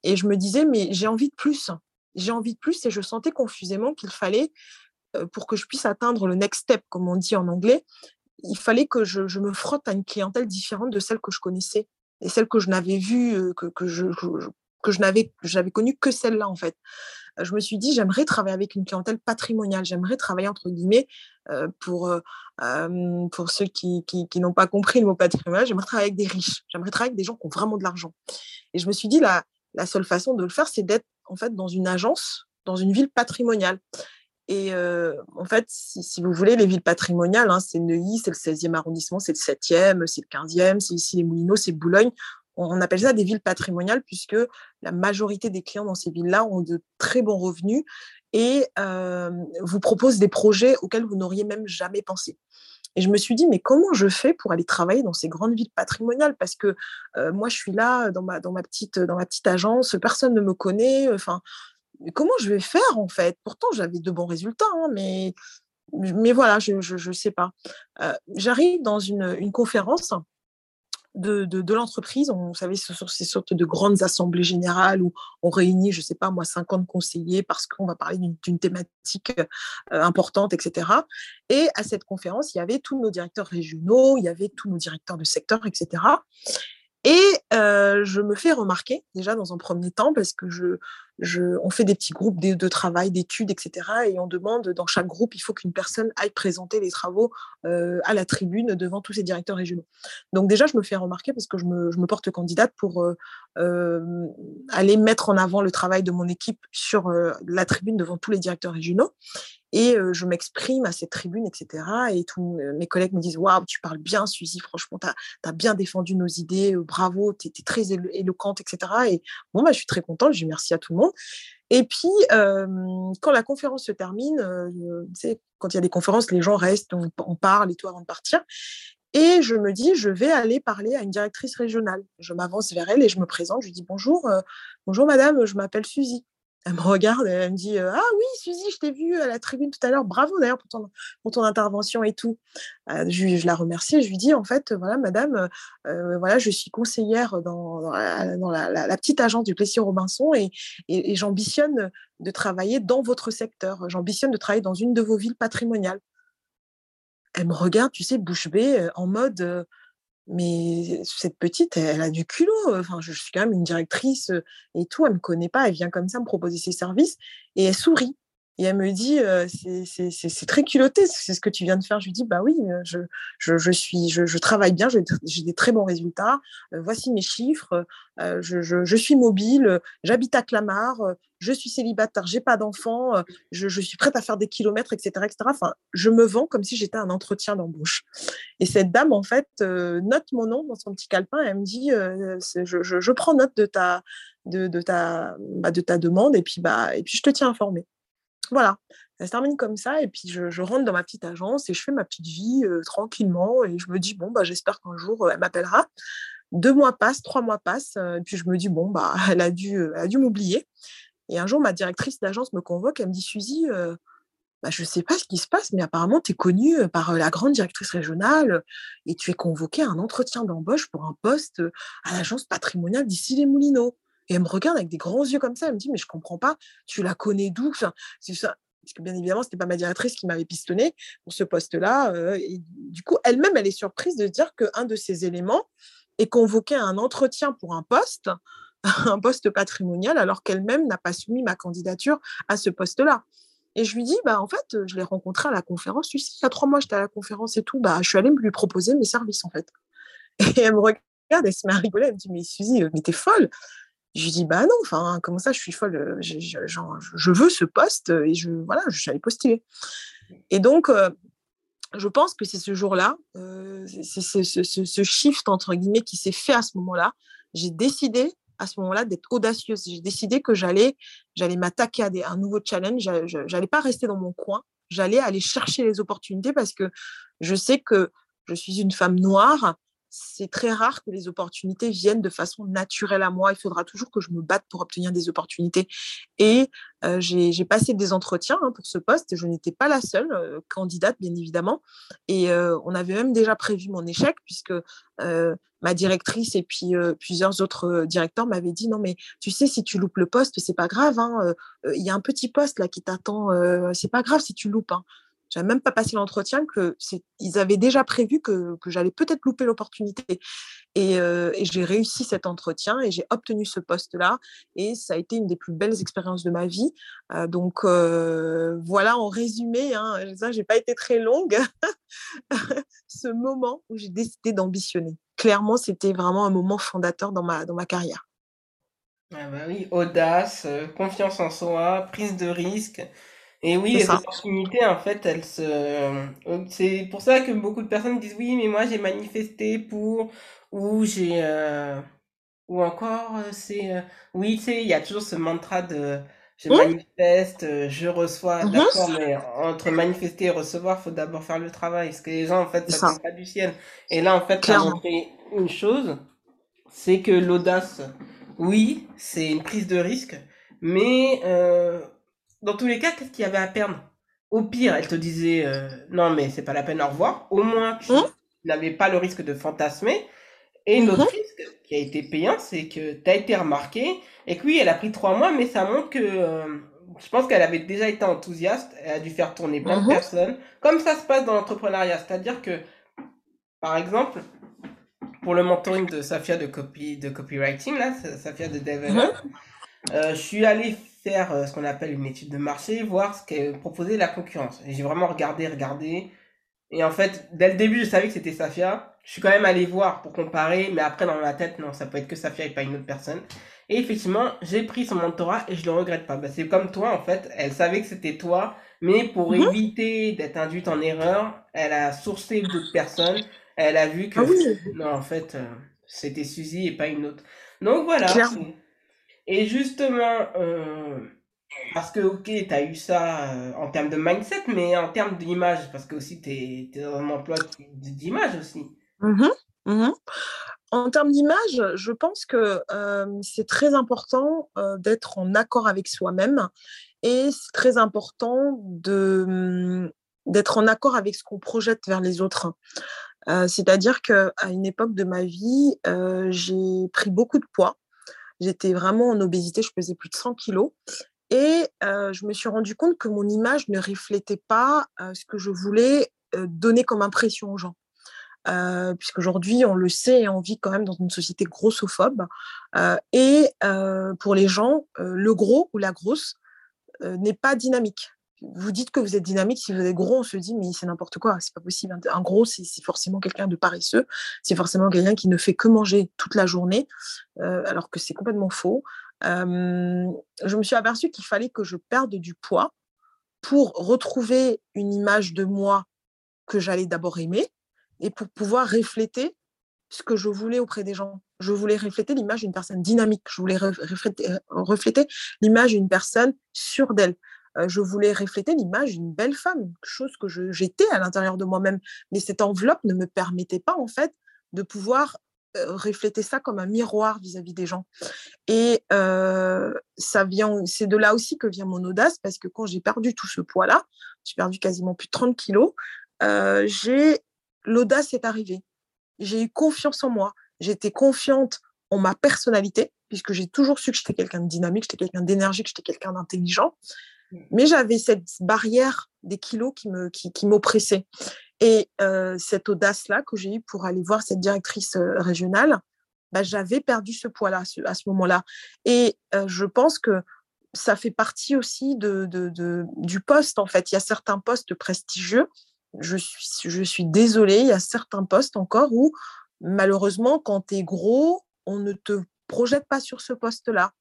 Et je me disais, mais j'ai envie de plus. J'ai envie de plus et je sentais confusément qu'il fallait, pour que je puisse atteindre le next step, comme on dit en anglais, il fallait que je, me frotte à une clientèle différente de celle que je connaissais et celle que je n'avais vue, que je, que je n'avais j'avais connu que celle-là en fait. Je me suis dit j'aimerais travailler avec une clientèle patrimoniale, j'aimerais travailler entre guillemets pour pour ceux qui, qui, n'ont pas compris le mot patrimonial, j'aimerais travailler avec des riches, j'aimerais travailler avec des gens qui ont vraiment de l'argent. Et je me suis dit la la seule façon de le faire c'est d'être en fait dans une agence, dans une ville patrimoniale. Et en fait, si, vous voulez, les villes patrimoniales, hein, c'est Neuilly, c'est le 16e arrondissement, c'est le 7e, c'est le 15e, c'est ici les Moulineaux, c'est Boulogne on appelle ça des villes patrimoniales puisque la majorité des clients dans ces villes-là ont de très bons revenus et vous proposent des projets auxquels vous n'auriez même jamais pensé. Et je me suis dit, mais comment je fais pour aller travailler dans ces grandes villes patrimoniales? Parce que moi, je suis là dans ma, dans, ma petite, dans ma petite agence, personne ne me connaît. Enfin, comment je vais faire en fait? Pourtant, j'avais de bons résultats, hein, mais, mais voilà, je ne sais pas. J'arrive dans une, une conférence de, de, l'entreprise. Vous savez, ce sont ces sortes de grandes assemblées générales où on réunit, je ne sais pas moi, 50 conseillers parce qu'on va parler d'une thématique euh, importante, etc. Et à cette conférence, il y avait tous nos directeurs régionaux, il y avait tous nos directeurs de secteur, etc. Et euh, je me fais remarquer déjà dans un premier temps parce que je, on fait des petits groupes de, travail, d'études, etc. Et on demande dans chaque groupe, il faut qu'une personne aille présenter les travaux euh, à la tribune devant tous ces directeurs régionaux. Donc déjà, je me fais remarquer parce que je me, porte candidate pour euh, aller mettre en avant le travail de mon équipe sur la tribune devant tous les directeurs régionaux et je m'exprime à cette tribune, etc. Et tous mes collègues me disent Waouh, tu parles bien, Suzy, franchement, tu as, bien défendu nos idées, bravo, tu étais très éloquente, etc. Et bon, bah, je suis très contente, je dis merci à tout le monde. Et puis, quand la conférence se termine, quand il y a des conférences, les gens restent, on, parle et tout avant de partir. Et je me dis, je vais aller parler à une directrice régionale. Je m'avance vers elle et je me présente. Je lui dis bonjour, bonjour madame, je m'appelle Suzy. Elle me regarde et elle me dit Ah oui, Suzy, je t'ai vue à la tribune tout à l'heure. Bravo d'ailleurs pour ton, pour ton intervention et tout. je, je, la remercie. Je lui dis En fait, voilà, madame, voilà, je suis conseillère dans, dans, la, petite agence du Plessis Robinson et, et, j'ambitionne de travailler dans votre secteur. J'ambitionne de travailler dans une de vos villes patrimoniales. Elle me regarde, tu sais, bouche bée, en mode mais cette petite, elle a du culot. Enfin, je suis quand même une directrice et tout. Elle me connaît pas. Elle vient comme ça me proposer ses services et elle sourit. Et elle me dit, c'est très culotté, c'est ce que tu viens de faire. Je lui dis, bah oui, je, je, suis, je, travaille bien, j'ai des très bons résultats. voici mes chiffres. je, suis mobile, j'habite à Clamart, je suis célibataire, j'ai pas d'enfant, je, suis prête à faire des kilomètres, etc., etc. Enfin, je me vends comme si j'étais un entretien d'embauche. Et cette dame, en fait, note mon nom dans son petit calepin. elle me dit, je, prends note de ta, de, de ta, bah, de ta demande et puis, bah, et puis je te tiens informé. Voilà, ça se termine comme ça. Et puis, je, rentre dans ma petite agence et je fais ma petite vie tranquillement. Et je me dis, bon, bah, j'espère qu'un jour, elle m'appellera. Deux mois passent, trois mois passent. et puis, je me dis, bon, bah, elle a dû, dû m'oublier. Et un jour, ma directrice d'agence me convoque. Elle me dit, Suzy, bah, je ne sais pas ce qui se passe, mais apparemment, tu es connue par la grande directrice régionale et tu es convoquée à un entretien d'embauche pour un poste à l'agence patrimoniale d'ici les Moulineaux. Et elle me regarde avec des grands yeux comme ça. Elle me dit, mais je comprends pas, tu la connais d'où c'est ça. Parce que bien évidemment, ce n'était pas ma directrice qui m'avait pistonné pour ce poste-là. Euh, du coup, elle-même, elle est surprise de dire qu'un de ces éléments est convoqué à un entretien pour un poste, un poste patrimonial, alors qu'elle-même n'a pas soumis ma candidature à ce poste-là. Et je lui dis, bah, en fait, je l'ai rencontré à la conférence. Tu il y a trois mois, j'étais à la conférence et tout. Bah, je suis allée lui proposer mes services, en fait. Et elle me regarde, elle se met à rigoler. Elle me dit, mais Suzy, mais t'es folle. Je lui dis, bah non, enfin, comment ça, je suis folle, euh, je, veux ce poste euh, et je, voilà, je suis allée postuler. Et donc, euh, je pense que c'est ce jour-là, ce, shift, entre guillemets, qui s'est fait à ce moment-là. J'ai décidé à ce moment-là d'être audacieuse. J'ai décidé que j'allais, m'attaquer à, un nouveau challenge. J'allais pas rester dans mon coin. J'allais aller chercher les opportunités parce que je sais que je suis une femme noire c'est très rare que les opportunités viennent de façon naturelle à moi. Il faudra toujours que je me batte pour obtenir des opportunités. Et j'ai passé des entretiens hein, pour ce poste. Je n'étais pas la seule candidate, bien évidemment. Et on avait même déjà prévu mon échec, puisque ma directrice et puis plusieurs autres directeurs m'avaient dit non mais tu sais si tu loupes le poste c'est pas grave hein, il y a un petit poste là qui t'attend c'est pas grave si tu loupes hein n'avais même pas passé l'entretien que ils avaient déjà prévu que, j'allais peut-être louper l'opportunité. Euh, et, j'ai réussi cet entretien et j'ai obtenu ce poste-là. Et ça a été une des plus belles expériences de ma vie. Euh, donc euh, voilà, en résumé, hein, ça, j'ai pas été très longue. ce moment où j'ai décidé d'ambitionner. Clairement, c'était vraiment un moment fondateur dans ma, dans ma carrière. Ah bah oui, audace, confiance en soi, prise de risque. Et oui, les opportunités, en fait, elles se... Euh, c'est pour ça que beaucoup de personnes disent oui, mais moi j'ai manifesté pour, ou j'ai, euh, ou encore, euh, c'est, oui, tu sais, il y a toujours ce mantra de je manifeste, je reçois, mmh d'accord, mais entre manifester et recevoir, faut d'abord faire le travail, parce que les gens, en fait, ça tombe pas du ciel. Et là, en fait, ça a montré une chose, c'est que l'audace, oui, c'est une prise de risque, mais dans tous les cas, qu'est-ce qu'il y avait à perdre? Au pire, elle te disait euh, non, mais c'est pas la peine, au revoir. Au moins, tu hein? n'avais pas le risque de fantasmer. Et une autre mhm. risque qui a été payant, c'est que tu as été remarqué et que oui, elle a pris trois mois, mais ça montre que euh, je pense qu'elle avait déjà été enthousiaste. Elle a dû faire tourner plein de mhm. personnes, comme ça se passe dans l'entrepreneuriat. C'est-à-dire que, par exemple, pour le mentoring de Safia de, copy, de copywriting, là, Safia de mhm. euh, je suis allé faire euh, ce qu'on appelle une étude de marché, voir ce qu'est proposé la concurrence. Et j'ai vraiment regardé, regardé. Et en fait, dès le début, je savais que c'était Safia. Je suis quand même allé voir pour comparer, mais après, dans ma tête, non, ça peut être que Safia et pas une autre personne. Et effectivement, j'ai pris son mentorat et je le regrette pas. Bah, c'est comme toi, en fait. Elle savait que c'était toi, mais pour mhm. éviter d'être induite en erreur, elle a sourcé d'autres personnes. Elle a vu que, ah non, en fait, euh, c'était Suzy et pas une autre. Donc voilà. Et justement, euh, parce que, ok, tu as eu ça euh, en termes de mindset, mais en termes d'image, parce que aussi tu es, dans un emploi d'image aussi. Mmh mmh en termes d'image, je pense que euh, c'est très important d'être en accord avec soi-même et c'est très important mmh, d'être en accord avec ce qu'on projette vers les autres. C'est-à-dire qu'à une époque de ma vie, j'ai pris beaucoup de poids J'étais vraiment en obésité, je pesais plus de 100 kilos. Et je me suis rendu compte que mon image ne reflétait pas ce que je voulais donner comme impression aux gens. Puisqu'aujourd'hui, on le sait, on vit quand même dans une société grossophobe. et pour les gens, le gros ou la grosse n'est pas dynamique. Vous dites que vous êtes dynamique, si vous êtes gros, on se dit, mais c'est n'importe quoi, c'est pas possible. Un gros, c'est forcément quelqu'un de paresseux, c'est forcément quelqu'un qui ne fait que manger toute la journée, euh, alors que c'est complètement faux. je me suis aperçue qu'il fallait que je perde du poids pour retrouver une image de moi que j'allais d'abord aimer et pour pouvoir refléter ce que je voulais auprès des gens. Je voulais refléter l'image d'une personne dynamique, je voulais refléter, refléter l'image d'une personne sûre d'elle, euh, je voulais refléter l'image d'une belle femme, chose que j'étais à l'intérieur de moi-même. Mais cette enveloppe ne me permettait pas, en fait, de pouvoir refléter ça comme un miroir vis-à-vis des gens. Et ça vient, c'est de là aussi que vient mon audace, parce que quand j'ai perdu tout ce poids-là, j'ai perdu quasiment plus de 30 kilos, j'ai l'audace est arrivée. J'ai eu confiance en moi. J'étais confiante en ma personnalité, puisque j'ai toujours su que j'étais quelqu'un de dynamique, j'étais quelqu'un d'énergique, j'étais quelqu'un d'intelligent. Mais j'avais cette barrière des kilos qui me qui, m'oppressait. Et euh, cette audace-là que j'ai eue pour aller voir cette directrice euh, régionale, bah, j'avais perdu ce poids-là à ce, moment-là. Et euh, je pense que ça fait partie aussi de, du poste, en fait. Il y a certains postes prestigieux. Je suis, je suis désolée, il y a certains postes encore où, malheureusement, quand tu es gros, on ne te projette pas sur ce poste-là.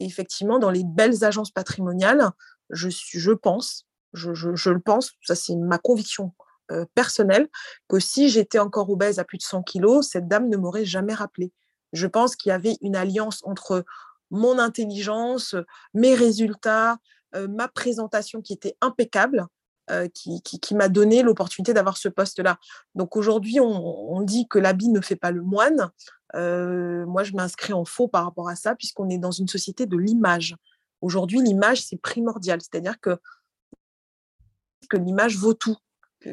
Et effectivement, dans les belles agences patrimoniales, je, je pense, je, le pense, ça c'est ma conviction euh, personnelle, que si j'étais encore obèse à plus de 100 kilos, cette dame ne m'aurait jamais rappelé. Je pense qu'il y avait une alliance entre mon intelligence, mes résultats, euh, ma présentation qui était impeccable, euh, qui, m'a donné l'opportunité d'avoir ce poste-là. Donc aujourd'hui, on, dit que l'habit ne fait pas le moine. moi, je m'inscris en faux par rapport à ça, puisqu'on est dans une société de l'image. Aujourd'hui, l'image, c'est primordial. C'est-à-dire que, que l'image vaut tout,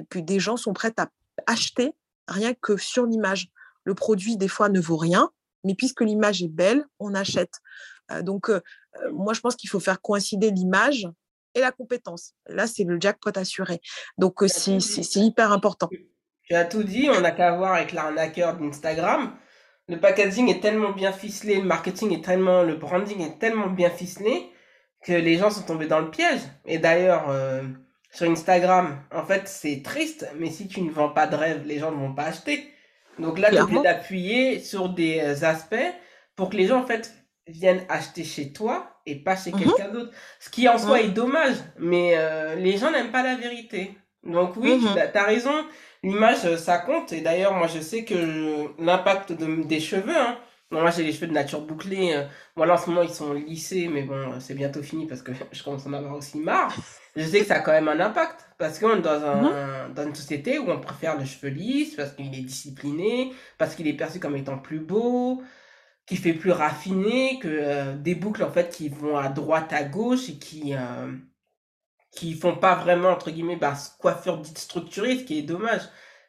que, des gens sont prêts à acheter rien que sur l'image. Le produit, des fois, ne vaut rien, mais puisque l'image est belle, on achète. Euh, donc, euh, euh, moi, je pense qu'il faut faire coïncider l'image et la compétence. Là, c'est le jackpot assuré. Donc, c'est hyper important. Tu as tout dit, on n'a qu'à voir avec l'arnaqueur d'Instagram le packaging est tellement bien ficelé, le marketing est tellement, le branding est tellement bien ficelé que les gens sont tombés dans le piège. Et d'ailleurs, euh, sur Instagram, en fait, c'est triste, mais si tu ne vends pas de rêve, les gens ne vont pas acheter. Donc là, tu es d'appuyer sur des euh, aspects pour que les gens, en fait, viennent acheter chez toi et pas chez mhm. quelqu'un d'autre. Ce qui en soi est dommage, mais euh, les gens n'aiment pas la vérité. Donc oui, tu mhm. as raison, l'image, ça compte. Et d'ailleurs, moi, je sais que l'impact des cheveux, hein, moi, j'ai les cheveux de nature bouclés. Euh, voilà, en ce moment, ils sont lissés, mais bon, c'est bientôt fini parce que je commence à en avoir aussi marre. Je sais que ça a quand même un impact parce qu'on est dans, un, dans une société où on préfère le cheveu lisse parce qu'il est discipliné, parce qu'il est perçu comme étant plus beau, qui fait plus raffiné que euh, des boucles en fait qui vont à droite, à gauche et qui euh, qui font pas vraiment entre guillemets bah, coiffure dite structurée, ce qui est dommage.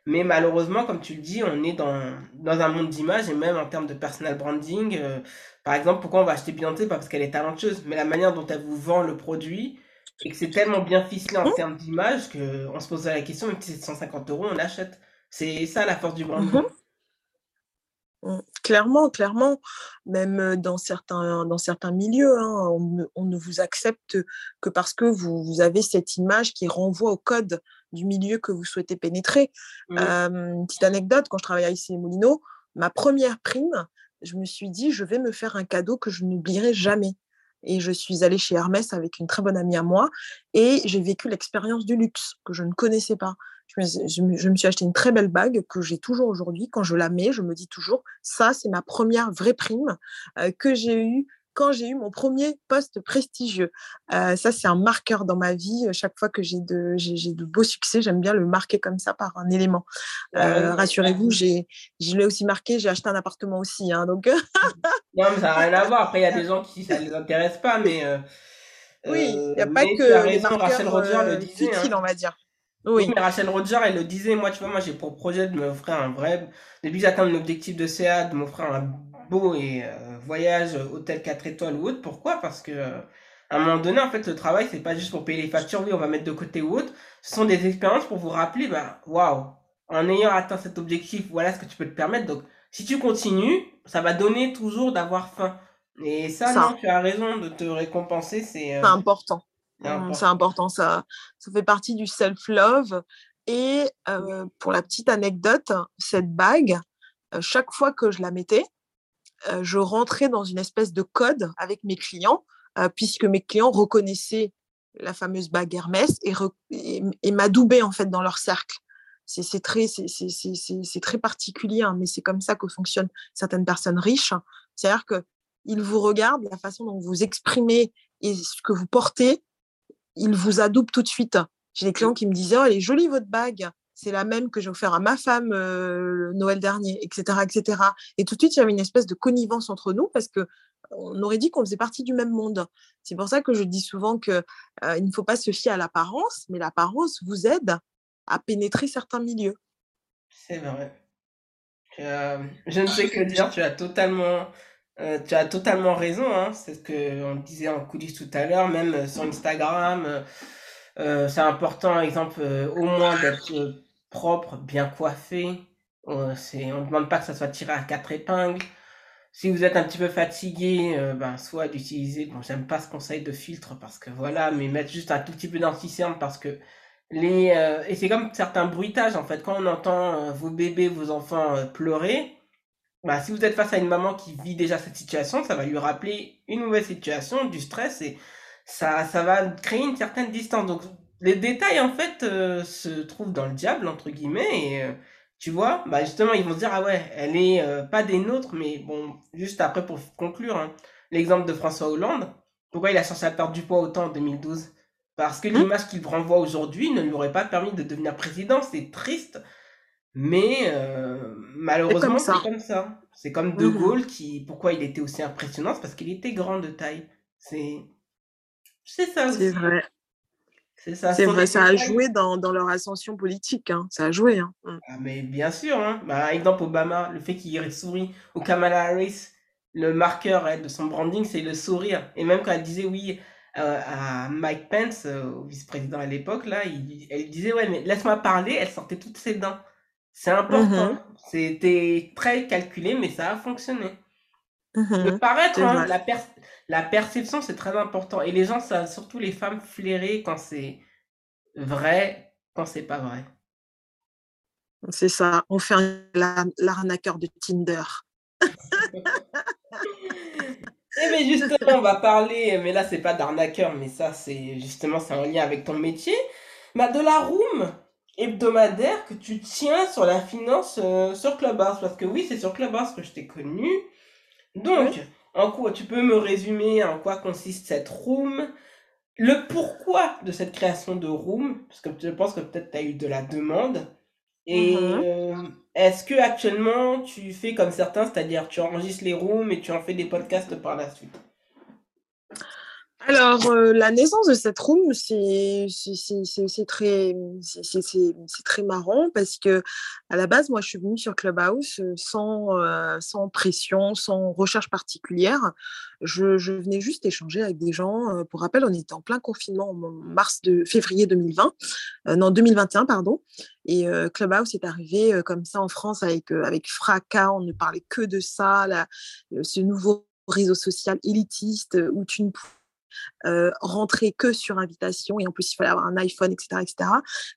Mais malheureusement, comme tu le dis, on est dans, dans un monde d'image et même en termes de personal branding. Euh, par exemple, pourquoi on va acheter Beyoncé? Parce qu'elle est talentueuse, mais la manière dont elle vous vend le produit et que c'est tellement bien ficelé en termes d'image qu'on se pose la question, même si c'est 150 euros, on l'achète. C'est ça la force du branding. Mmh. Mmh. Clairement, clairement, même dans certains, dans certains milieux, hein, on, ne, vous accepte que parce que vous, avez cette image qui renvoie au code du milieu que vous souhaitez pénétrer. Mmh. petite anecdote, quand je travaillais à IC Molino, ma première prime, je me suis dit, je vais me faire un cadeau que je n'oublierai jamais. Et je suis allée chez Hermès avec une très bonne amie à moi et j'ai vécu l'expérience du luxe que je ne connaissais pas. Je me, je me, suis acheté une très belle bague que j'ai toujours aujourd'hui. Quand je la mets, je me dis toujours, ça, c'est ma première vraie prime que j'ai eue quand j'ai eu mon premier poste prestigieux. Euh, ça, c'est un marqueur dans ma vie. Chaque fois que j'ai de, j'ai, de beaux succès, j'aime bien le marquer comme ça par un élément. Euh, rassurez-vous, j'ai, je l'ai aussi marqué, j'ai acheté un appartement aussi. Hein, donc... non, mais ça n'a rien à voir. Après, il y a des gens qui ça ne les intéresse pas, mais. Euh, oui, il n'y a pas que les Rachel Roger le disait, hein. on va dire. Oui. mais Rachel Roger, elle le disait, moi, tu vois, moi, j'ai pour projet de m'offrir un vrai, depuis que j'atteins l'objectif de CA, de m'offrir un beau et euh, voyage hôtel 4 étoiles ou autre. Pourquoi? Parce que à un moment donné, en fait, le travail, c'est pas juste pour payer les factures, oui, on va mettre de côté ou autre. Ce sont des expériences pour vous rappeler, bah, waouh, en ayant atteint cet objectif, voilà ce que tu peux te permettre. Donc, si tu continues, ça va donner toujours d'avoir faim. Et ça, non, tu as raison de te récompenser, c'est euh, important. C'est important, ça, ça fait partie du self-love. Et pour la petite anecdote, cette bague, chaque fois que je la mettais, je rentrais dans une espèce de code avec mes clients, puisque mes clients reconnaissaient la fameuse bague Hermès et, et, m'adoubaient en fait dans leur cercle. C'est très, très particulier, hein, mais c'est comme ça que fonctionnent certaines personnes riches. C'est-à-dire qu'ils vous regardent, la façon dont vous exprimez et ce que vous portez, ils vous adoubent tout de suite. J'ai des clients qui me disaient, oh, elle est jolie votre bague, c'est la même que j'ai offert à ma femme le Noël dernier, etc., etc. Et tout de suite, il y avait une espèce de connivence entre nous parce que on aurait dit qu'on faisait partie du même monde. C'est pour ça que je dis souvent que il ne faut pas se fier à l'apparence, mais l'apparence vous aide à pénétrer certains milieux. C'est vrai. je ne sais que dire, tu as totalement, tu as totalement raison. Hein. C'est ce qu'on disait en coulisses tout à l'heure, même sur Instagram. c'est important, exemple, au moins d'être propre, bien coiffé. on ne demande pas que ça soit tiré à quatre épingles. Si vous êtes un petit peu fatigué, ben, soit d'utiliser, bon, j'aime pas ce conseil de filtre parce que voilà, mais mettre juste un tout petit peu d'anticerne parce que les, euh, et c'est comme certains bruitages en fait. Quand on entend euh, vos bébés, vos enfants euh, pleurer, bah, si vous êtes face à une maman qui vit déjà cette situation, ça va lui rappeler une nouvelle situation, du stress et ça, ça va créer une certaine distance. Donc les détails en fait se trouvent dans le diable entre guillemets et tu vois, bah justement ils vont se dire ah ouais, elle est pas des nôtres, mais bon, juste après pour conclure, hein, l'exemple de François Hollande, pourquoi il a cherché à perdre du poids autant en 2012 parce que mmh. l'image qu'il renvoie aujourd'hui ne lui aurait pas permis de devenir président. C'est triste, mais euh, malheureusement, c'est comme ça. C'est comme De mmh Gaulle qui, pourquoi il était aussi impressionnant, c'est parce qu'il était grand de taille. C'est, c'est ça aussi. C'est vrai. C'est ça. C'est vrai, ça a joué dans, dans, leur ascension politique. Hein. Ça a joué. Hein. Mmh. Ah, mais bien sûr. Hein. Bah, exemple, Obama, le fait qu'il sourit, ou Kamala Harris, le marqueur de son branding, c'est le sourire. Et même quand elle disait oui, euh, à Mike Pence, euh, au vice-président à l'époque, là, il, elle disait Ouais, mais laisse-moi parler, elle sortait toutes ses dents. C'est important. Mhm. C'était très calculé, mais ça a fonctionné. Le paraître, hein, la, la perception, c'est très important. Et les gens, ça, surtout les femmes, flairer quand c'est vrai, quand c'est pas vrai. C'est ça, on fait l'arnaqueur de Tinder. Eh mais justement, on va parler, mais là c'est pas d'arnaqueur, mais ça c'est justement c'est en lien avec ton métier, bah, de la room hebdomadaire que tu tiens sur la finance euh, sur Clubhouse, parce que oui c'est sur Clubhouse que je t'ai connu. Donc, en quoi tu peux me résumer en quoi consiste cette room, le pourquoi de cette création de room, parce que je pense que peut-être tu as eu de la demande, et mm-hmm. euh, est-ce que actuellement tu fais comme certains, c'est-à-dire tu enregistres les rooms et tu en fais des podcasts par la suite? Alors, euh, la naissance de cette room, c'est très, très marrant parce que à la base, moi, je suis venue sur Clubhouse euh, sans, euh, sans pression, sans recherche particulière. Je, venais juste échanger avec des gens. Pour rappel, on était en plein confinement en mars de février 2020, non 2021 pardon. Et Clubhouse est arrivé comme ça en France avec avec fracas. On ne parlait que de ça, ce nouveau réseau social élitiste où tu ne rentrer que sur invitation et en plus il fallait avoir un iPhone, etc. etc.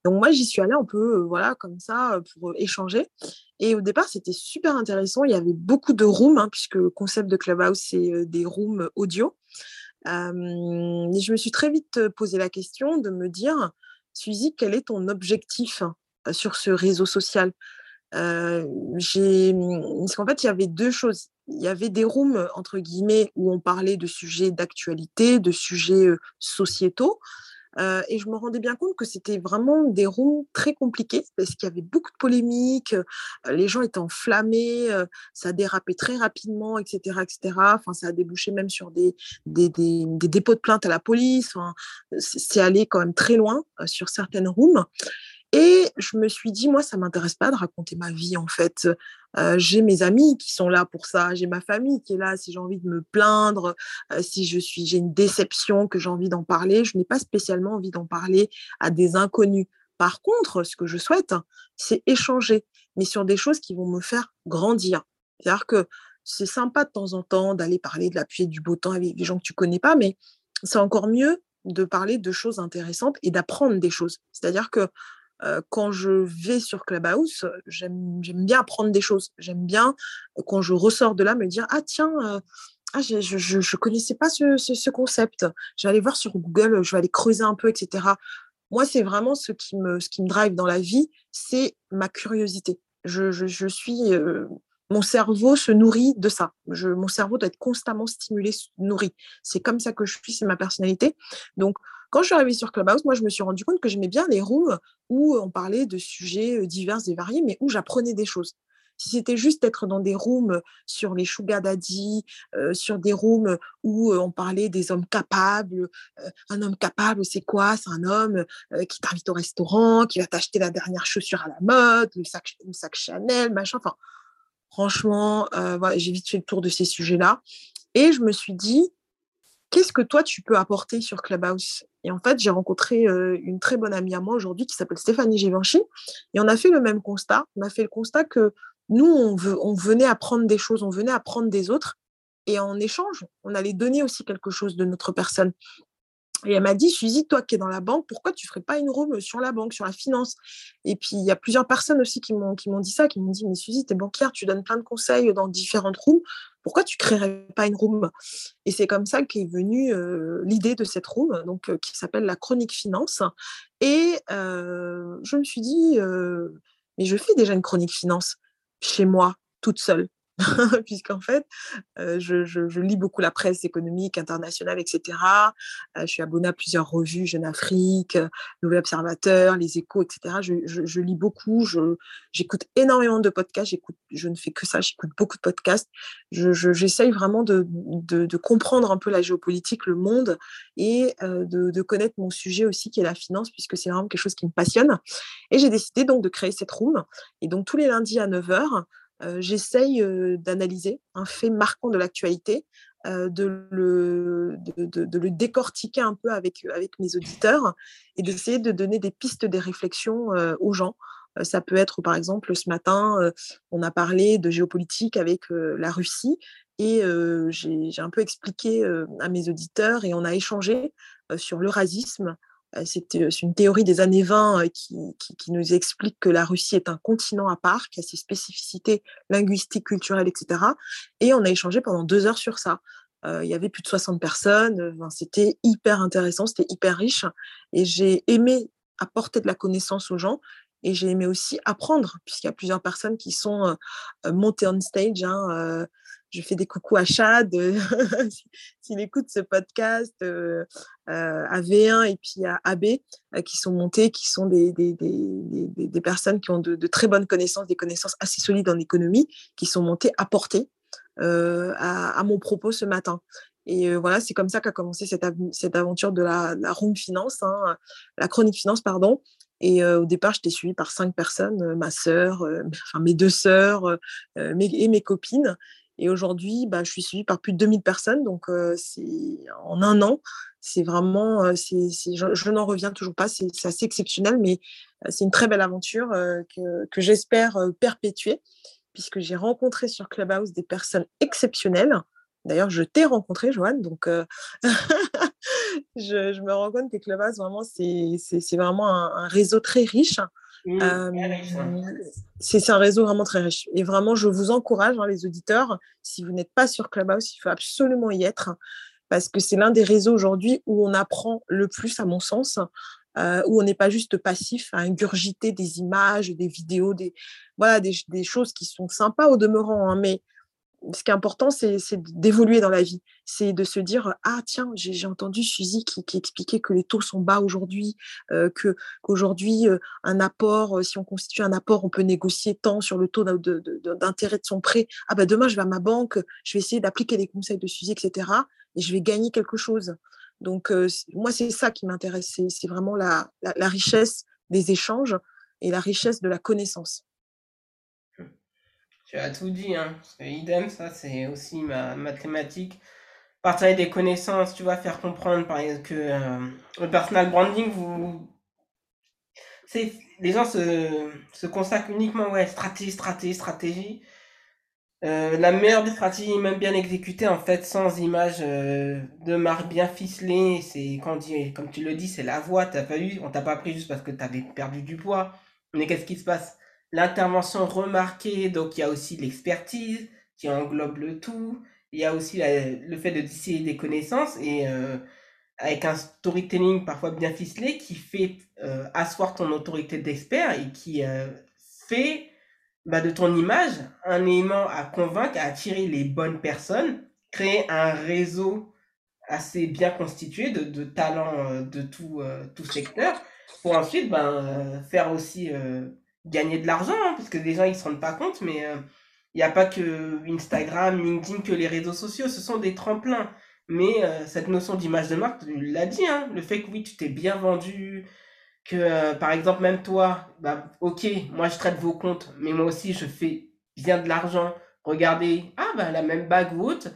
Donc moi j'y suis allée un peu voilà comme ça pour échanger et au départ c'était super intéressant, il y avait beaucoup de rooms hein, puisque le concept de Clubhouse c'est des rooms audio. je me suis très vite posé la question de me dire Suzy, quel est ton objectif sur ce réseau social? J'ai parce qu'en fait il y avait deux choses il y avait des rooms, entre guillemets, où on parlait de sujets d'actualité, de sujets sociétaux. et je me rendais bien compte que c'était vraiment des rooms très compliqués parce qu'il y avait beaucoup de polémiques, les gens étaient enflammés, ça dérapait très rapidement, etc., etc. Enfin, ça a débouché même sur des, des, des, des dépôts de plainte à la police. C'est allé quand même très loin sur certaines rooms. Et je me suis dit, moi, ça m'intéresse pas de raconter ma vie, en fait. Euh, j'ai mes amis qui sont là pour ça, j'ai ma famille qui est là si j'ai envie de me plaindre, euh, si je suis, j'ai une déception que j'ai envie d'en parler. Je n'ai pas spécialement envie d'en parler à des inconnus. Par contre, ce que je souhaite, c'est échanger, mais sur des choses qui vont me faire grandir. C'est-à-dire que c'est sympa de temps en temps d'aller parler de la pluie du beau temps avec des gens que tu connais pas, mais c'est encore mieux de parler de choses intéressantes et d'apprendre des choses. C'est-à-dire que quand je vais sur Clubhouse, j'aime bien apprendre des choses. J'aime bien, quand je ressors de là, me dire Ah, tiens, ah, je ne connaissais pas ce, ce, concept. Je vais aller voir sur Google, je vais aller creuser un peu, etc. Moi, c'est vraiment ce qui, me, ce qui me drive dans la vie, c'est ma curiosité. Je suis mon cerveau se nourrit de ça. Je, mon cerveau doit être constamment stimulé, nourri. C'est comme ça que je suis, c'est ma personnalité. Donc, quand je suis arrivée sur Clubhouse, moi, je me suis rendu compte que j'aimais bien les rooms où on parlait de sujets euh, divers et variés, mais où j'apprenais des choses. Si c'était juste être dans des rooms sur les sugar euh, sur des rooms où euh, on parlait des hommes capables, un homme capable, c'est quoi? C'est un homme qui t'invite au restaurant, qui va t'acheter la dernière chaussure à la mode, le sac, Chanel, machin. Enfin, Franchement, euh, j'ai vite fait le tour de ces sujets-là. Et je me suis dit, qu'est-ce que toi, tu peux apporter sur Clubhouse? Et en fait, j'ai rencontré euh, une très bonne amie à moi aujourd'hui qui s'appelle Stéphanie Givenchy. Et on a fait le même constat. On a fait le constat que nous, on, venait apprendre des choses, on venait apprendre des autres. Et en échange, on allait donner aussi quelque chose de notre personne. Et elle m'a dit, Suzy, toi qui es dans la banque, pourquoi tu ne ferais pas une room sur la banque, sur la finance? Et puis, il y a plusieurs personnes aussi qui m'ont, dit ça, qui m'ont dit, mais Suzy, tu es banquière, tu donnes plein de conseils dans différentes rooms, pourquoi tu créerais pas une room? Et c'est comme ça qu'est venue l'idée de cette room, donc, qui s'appelle la chronique finance. Et je me suis dit, mais je fais déjà une chronique finance chez moi, toute seule. puisqu'en fait, je, lis beaucoup la presse économique internationale, etc. je suis abonnée à plusieurs revues, Jeune Afrique, Nouvel Observateur, Les Échos, etc. Je, lis beaucoup, j'écoute énormément de podcasts, je ne fais que ça, j'écoute beaucoup de podcasts. J'essaye vraiment de, comprendre un peu la géopolitique, le monde, et de, de connaître mon sujet aussi, qui est la finance, puisque c'est vraiment quelque chose qui me passionne. Et j'ai décidé donc de créer cette room. Et donc tous les lundis à 9h, j'essaye d'analyser un fait marquant de l'actualité, de, le, de, le décortiquer un peu avec, avec mes auditeurs et d'essayer de donner des pistes, des réflexions aux gens. ça peut être, par exemple, ce matin, on a parlé de géopolitique avec la Russie et j'ai un peu expliqué à mes auditeurs et on a échangé sur le racisme, euh, euh, c'est une théorie des années 20 euh, qui, nous explique que la Russie est un continent à part, qui a ses spécificités linguistiques, culturelles, etc. Et on a échangé pendant deux heures sur ça. il y avait plus de 60 personnes. c'était hyper intéressant, c'était hyper riche. Et j'ai aimé apporter de la connaissance aux gens. Et j'ai aimé aussi apprendre, puisqu'il y a plusieurs personnes qui sont montées on stage. Hein, je fais des coucous à Chad, s'il écoute ce podcast, euh, euh, à V1 et puis à AB, euh, qui sont montés, qui sont des, des, des, des personnes qui ont de, de, très bonnes connaissances, des connaissances assez solides en économie, qui sont montées apportées à, à, mon propos ce matin. Et voilà, c'est comme ça qu'a commencé cette, cette, aventure de la, room finance, hein, la chronique finance, pardon. Et au départ, j'étais suivie par cinq personnes, ma sœur, enfin mes deux sœurs et mes copines. Et aujourd'hui, bah, je suis suivie par plus de 2000 personnes. Donc, c'est en un an, c'est vraiment, c'est, je, n'en reviens toujours pas. C'est, assez exceptionnel, mais c'est une très belle aventure que, que j'espère perpétuer, puisque j'ai rencontré sur Clubhouse des personnes exceptionnelles. D'ailleurs, je t'ai rencontré, Joanne, donc je, me rends compte que Clubhouse, vraiment, c'est, c'est, vraiment un, réseau très riche. Mmh, c'est un réseau vraiment très riche. Et vraiment, je vous encourage, hein, les auditeurs, si vous n'êtes pas sur Clubhouse, il faut absolument y être parce que c'est l'un des réseaux aujourd'hui où on apprend le plus, à mon sens, euh, où on n'est pas juste passif à ingurgiter des images, des vidéos, des, voilà, des, des choses qui sont sympas au demeurant, hein, mais ce qui est important, c'est d'évoluer dans la vie. C'est de se dire Ah, tiens, j'ai entendu Suzy qui, expliquait que les taux sont bas aujourd'hui, euh, qu'aujourd'hui, euh, un apport, euh, si on constitue un apport, on peut négocier tant sur le taux d'intérêt de, son prêt. Ah, bah demain, je vais à ma banque, je vais essayer d'appliquer les conseils de Suzy, etc. Et je vais gagner quelque chose. Donc, moi, c'est ça qui m'intéresse. C'est vraiment la richesse des échanges et la richesse de la connaissance. Tu as tout dit, hein. Parce que idem, ça, c'est aussi ma, thématique. Partager des connaissances, tu vas faire comprendre par exemple que euh, le personal branding, vous. C'est, les gens se, se consacrent uniquement, ouais, stratégie, stratégie, stratégie. Euh, la meilleure des stratégies, même bien exécutée, en fait, sans image euh, de marque bien ficelée, c'est quand dit, comme tu le dis, c'est la voix. T'as pas eu, on t'a pas pris juste parce que tu avais perdu du poids. Mais qu'est-ce qui se passe? L'intervention remarquée, donc il y a aussi l'expertise qui englobe le tout. Il y a aussi le fait de distiller des connaissances et euh, avec un storytelling parfois bien ficelé qui fait asseoir ton autorité d'expert et qui fait bah, de ton image un élément à convaincre, à attirer les bonnes personnes, créer un réseau assez bien constitué de, de talents euh, de tout, euh, tout secteur, pour ensuite ben, euh, faire aussi gagner de l'argent, hein, parce que les gens ils se rendent pas compte, mais il n'y a pas que Instagram, LinkedIn, que les réseaux sociaux, ce sont des tremplins. Mais cette notion d'image de marque, tu l'as dit, hein, le fait que oui, tu t'es bien vendu, que euh, par exemple même toi, bah, ok, moi je traite vos comptes, mais moi aussi je fais bien de l'argent. Regardez, ah bah la même bague ou autre.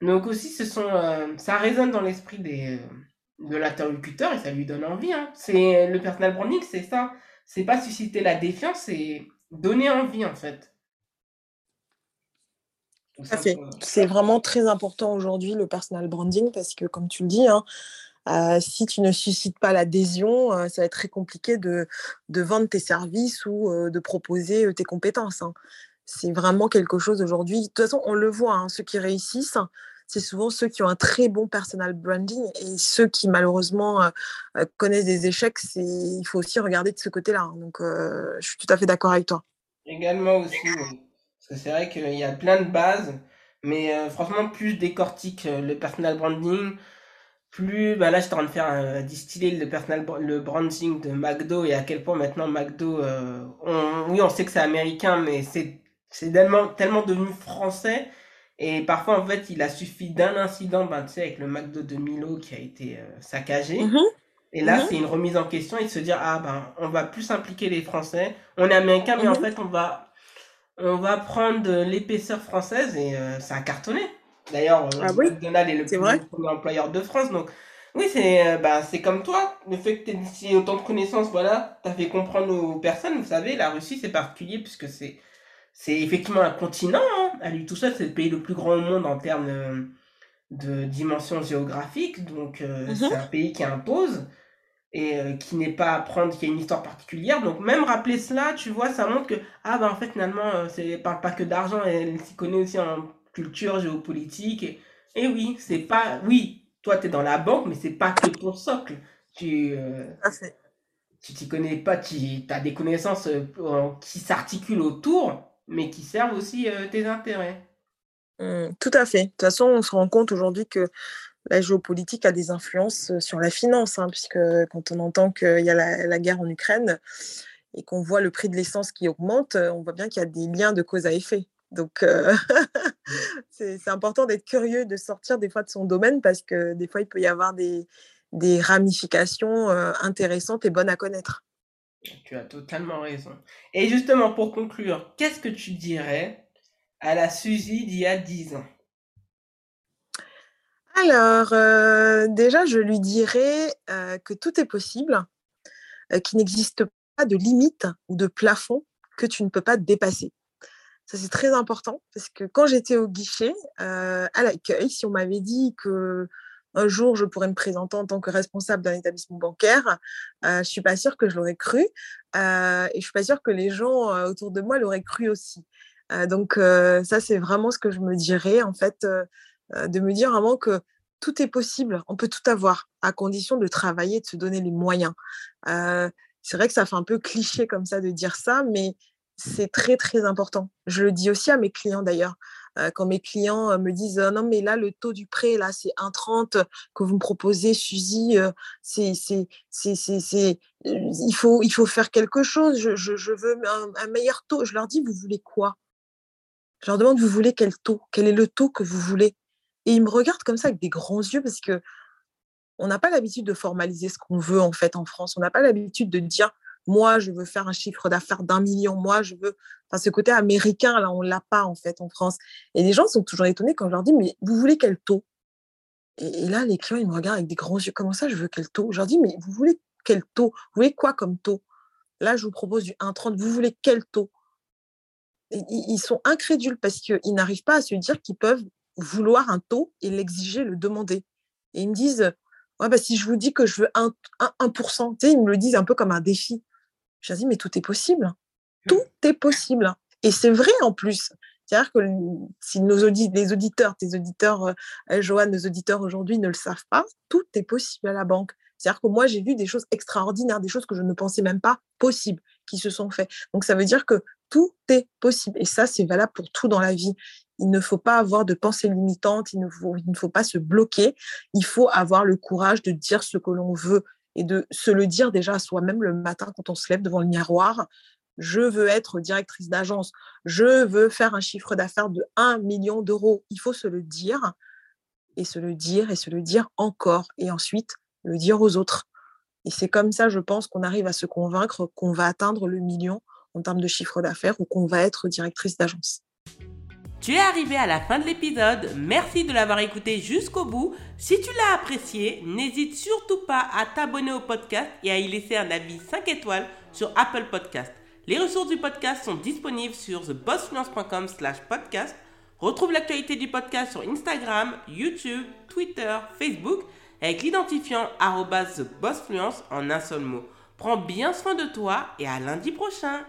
Donc aussi ce sont, euh, ça résonne dans l'esprit des euh, de l'interlocuteur et ça lui donne envie. Hein. C'est le personal branding, c'est ça. C'est pas susciter la défiance, c'est donner envie en fait. C'est vraiment très important aujourd'hui le personal branding parce que comme tu le dis, hein, euh, si tu ne suscites pas l'adhésion, euh, ça va être très compliqué de, de vendre tes services ou euh, de proposer tes compétences. Hein. C'est vraiment quelque chose aujourd'hui. De toute façon, on le voit, hein, ceux qui réussissent, c'est souvent ceux qui ont un très bon personal branding et ceux qui malheureusement connaissent des échecs, il faut aussi regarder de ce côté-là. Hein. Donc, je suis tout à fait d'accord avec toi. Également aussi, parce que c'est vrai qu'il y a plein de bases, mais franchement, plus je décortique le personal branding, plus bah là j'étais en train de faire distiller le personal le branding de McDo et à quel point maintenant McDo euh, oui on sait que c'est américain mais c'est tellement devenu français et parfois en fait il a suffi d'un incident ben, tu sais avec le McDo de Milo qui a été euh, saccagé mm-hmm. et là mm-hmm. c'est une remise en question et de se dire ah ben on va plus impliquer les Français on est américain mais en mm-hmm. fait on va on va prendre l'épaisseur française et euh, ça a cartonné D'ailleurs, euh, ah McDonald's est le plus premier employeur de France. Donc, oui, c'est euh, bah, c'est comme toi. Le fait que tu aies autant de connaissances, voilà, tu as fait comprendre aux personnes. Vous savez, la Russie, c'est particulier puisque c'est c'est effectivement un continent. Hein. À lui tout seul, c'est le pays le plus grand au monde en termes euh, de, dimension géographique. Donc, mhm. c'est un pays qui impose et qui n'est pas à prendre, qui a une histoire particulière. Donc, même rappeler cela, tu vois, ça montre que, ah, bah, en fait, finalement, c'est parle pas que d'argent, elle s'y connaît aussi en culture géopolitique. Et, oui, c'est pas. Oui, toi, tu es dans la banque, mais c'est pas que ton socle. Tu. Euh, tu t'y connais pas, tu as des connaissances euh, qui s'articulent autour, mais qui servent aussi euh, tes intérêts. Mmh, tout à fait. De toute façon, on se rend compte aujourd'hui que la géopolitique a des influences sur la finance, hein, puisque quand on entend qu'il y a la, la, guerre en Ukraine et qu'on voit le prix de l'essence qui augmente, on voit bien qu'il y a des liens de cause à effet. Donc, euh, c'est important d'être curieux, de sortir des fois de son domaine parce que des fois, il peut y avoir des, des ramifications euh, intéressantes et bonnes à connaître. Tu as totalement raison. Et justement, pour conclure, qu'est-ce que tu dirais à la Suzy d'il y a 10 ans? Alors, euh, déjà, je lui dirais que tout est possible, qu'il n'existe pas de limite ou de plafond que tu ne peux pas dépasser. Ça, c'est très important parce que quand j'étais au guichet, euh, à l'accueil, si on m'avait dit que un jour je pourrais me présenter en tant que responsable d'un établissement bancaire, euh, je suis pas sûre que je l'aurais cru euh, et je suis pas sûre que les gens euh, autour de moi l'auraient cru aussi. donc ça, c'est vraiment ce que je me dirais en fait, de me dire vraiment que tout est possible, on peut tout avoir à condition de travailler, de se donner les moyens. c'est vrai que ça fait un peu cliché comme ça de dire ça, mais c'est très, très important. Je le dis aussi à mes clients d'ailleurs. Euh, quand mes clients euh, me disent non mais là le taux du prêt là c'est 1,30 que vous me proposez Suzy euh, c'est il faut il faut faire quelque chose. Je, je, veux un, meilleur taux. Je leur dis vous voulez quoi? Je leur demande vous voulez quel taux? Quel est le taux que vous voulez? Et ils me regardent comme ça avec des grands yeux parce que on n'a pas l'habitude de formaliser ce qu'on veut en fait en France. On n'a pas l'habitude de dire moi, je veux faire un chiffre d'affaires d'un million. Moi, je veux. Ce côté américain, là, on l'a pas, en fait, en France. Et les gens sont toujours étonnés quand je leur dis, mais vous voulez quel taux? Et, là, les clients, ils me regardent avec des grands yeux. Comment ça, je veux quel taux? Je leur dis, mais vous voulez quel taux? Vous voulez quoi comme taux? Là, je vous propose du 1,30. Vous voulez quel taux? Ils sont incrédules parce qu'ils n'arrivent pas à se dire qu'ils peuvent vouloir un taux et l'exiger, le demander. Et ils me disent, bah, si je vous dis que je veux 1%, 1%, ils me le disent un peu comme un défi. Je leur dis, mais tout est possible. Tout est possible. Et c'est vrai en plus. C'est-à-dire que si nos les auditeurs, tes auditeurs, euh, Joanne, nos auditeurs aujourd'hui ne le savent pas, tout est possible à la banque. C'est-à-dire que moi, j'ai vu des choses extraordinaires, des choses que je ne pensais même pas possibles qui se sont faites. Donc, ça veut dire que tout est possible. Et ça, c'est valable pour tout dans la vie. Il ne faut pas avoir de pensée limitante, il ne faut, il ne faut pas se bloquer. Il faut avoir le courage de dire ce que l'on veut et de se le dire déjà à soi-même le matin quand on se lève devant le miroir. Je veux être directrice d'agence, je veux faire un chiffre d'affaires de 1 million d'euros. Il faut se le dire et se le dire et se le dire encore. Et ensuite, le dire aux autres. Et c'est comme ça, je pense, qu'on arrive à se convaincre qu'on va atteindre le million en termes de chiffre d'affaires ou qu'on va être directrice d'agence. Tu es arrivé à la fin de l'épisode. Merci de l'avoir écouté jusqu'au bout. Si tu l'as apprécié, n'hésite surtout pas à t'abonner au podcast et à y laisser un avis 5 étoiles sur Apple Podcast. Les ressources du podcast sont disponibles sur thebossfluence.com slash podcast. Retrouve l'actualité du podcast sur Instagram, YouTube, Twitter, Facebook avec l'identifiant bossfluence en un seul mot. Prends bien soin de toi et à lundi prochain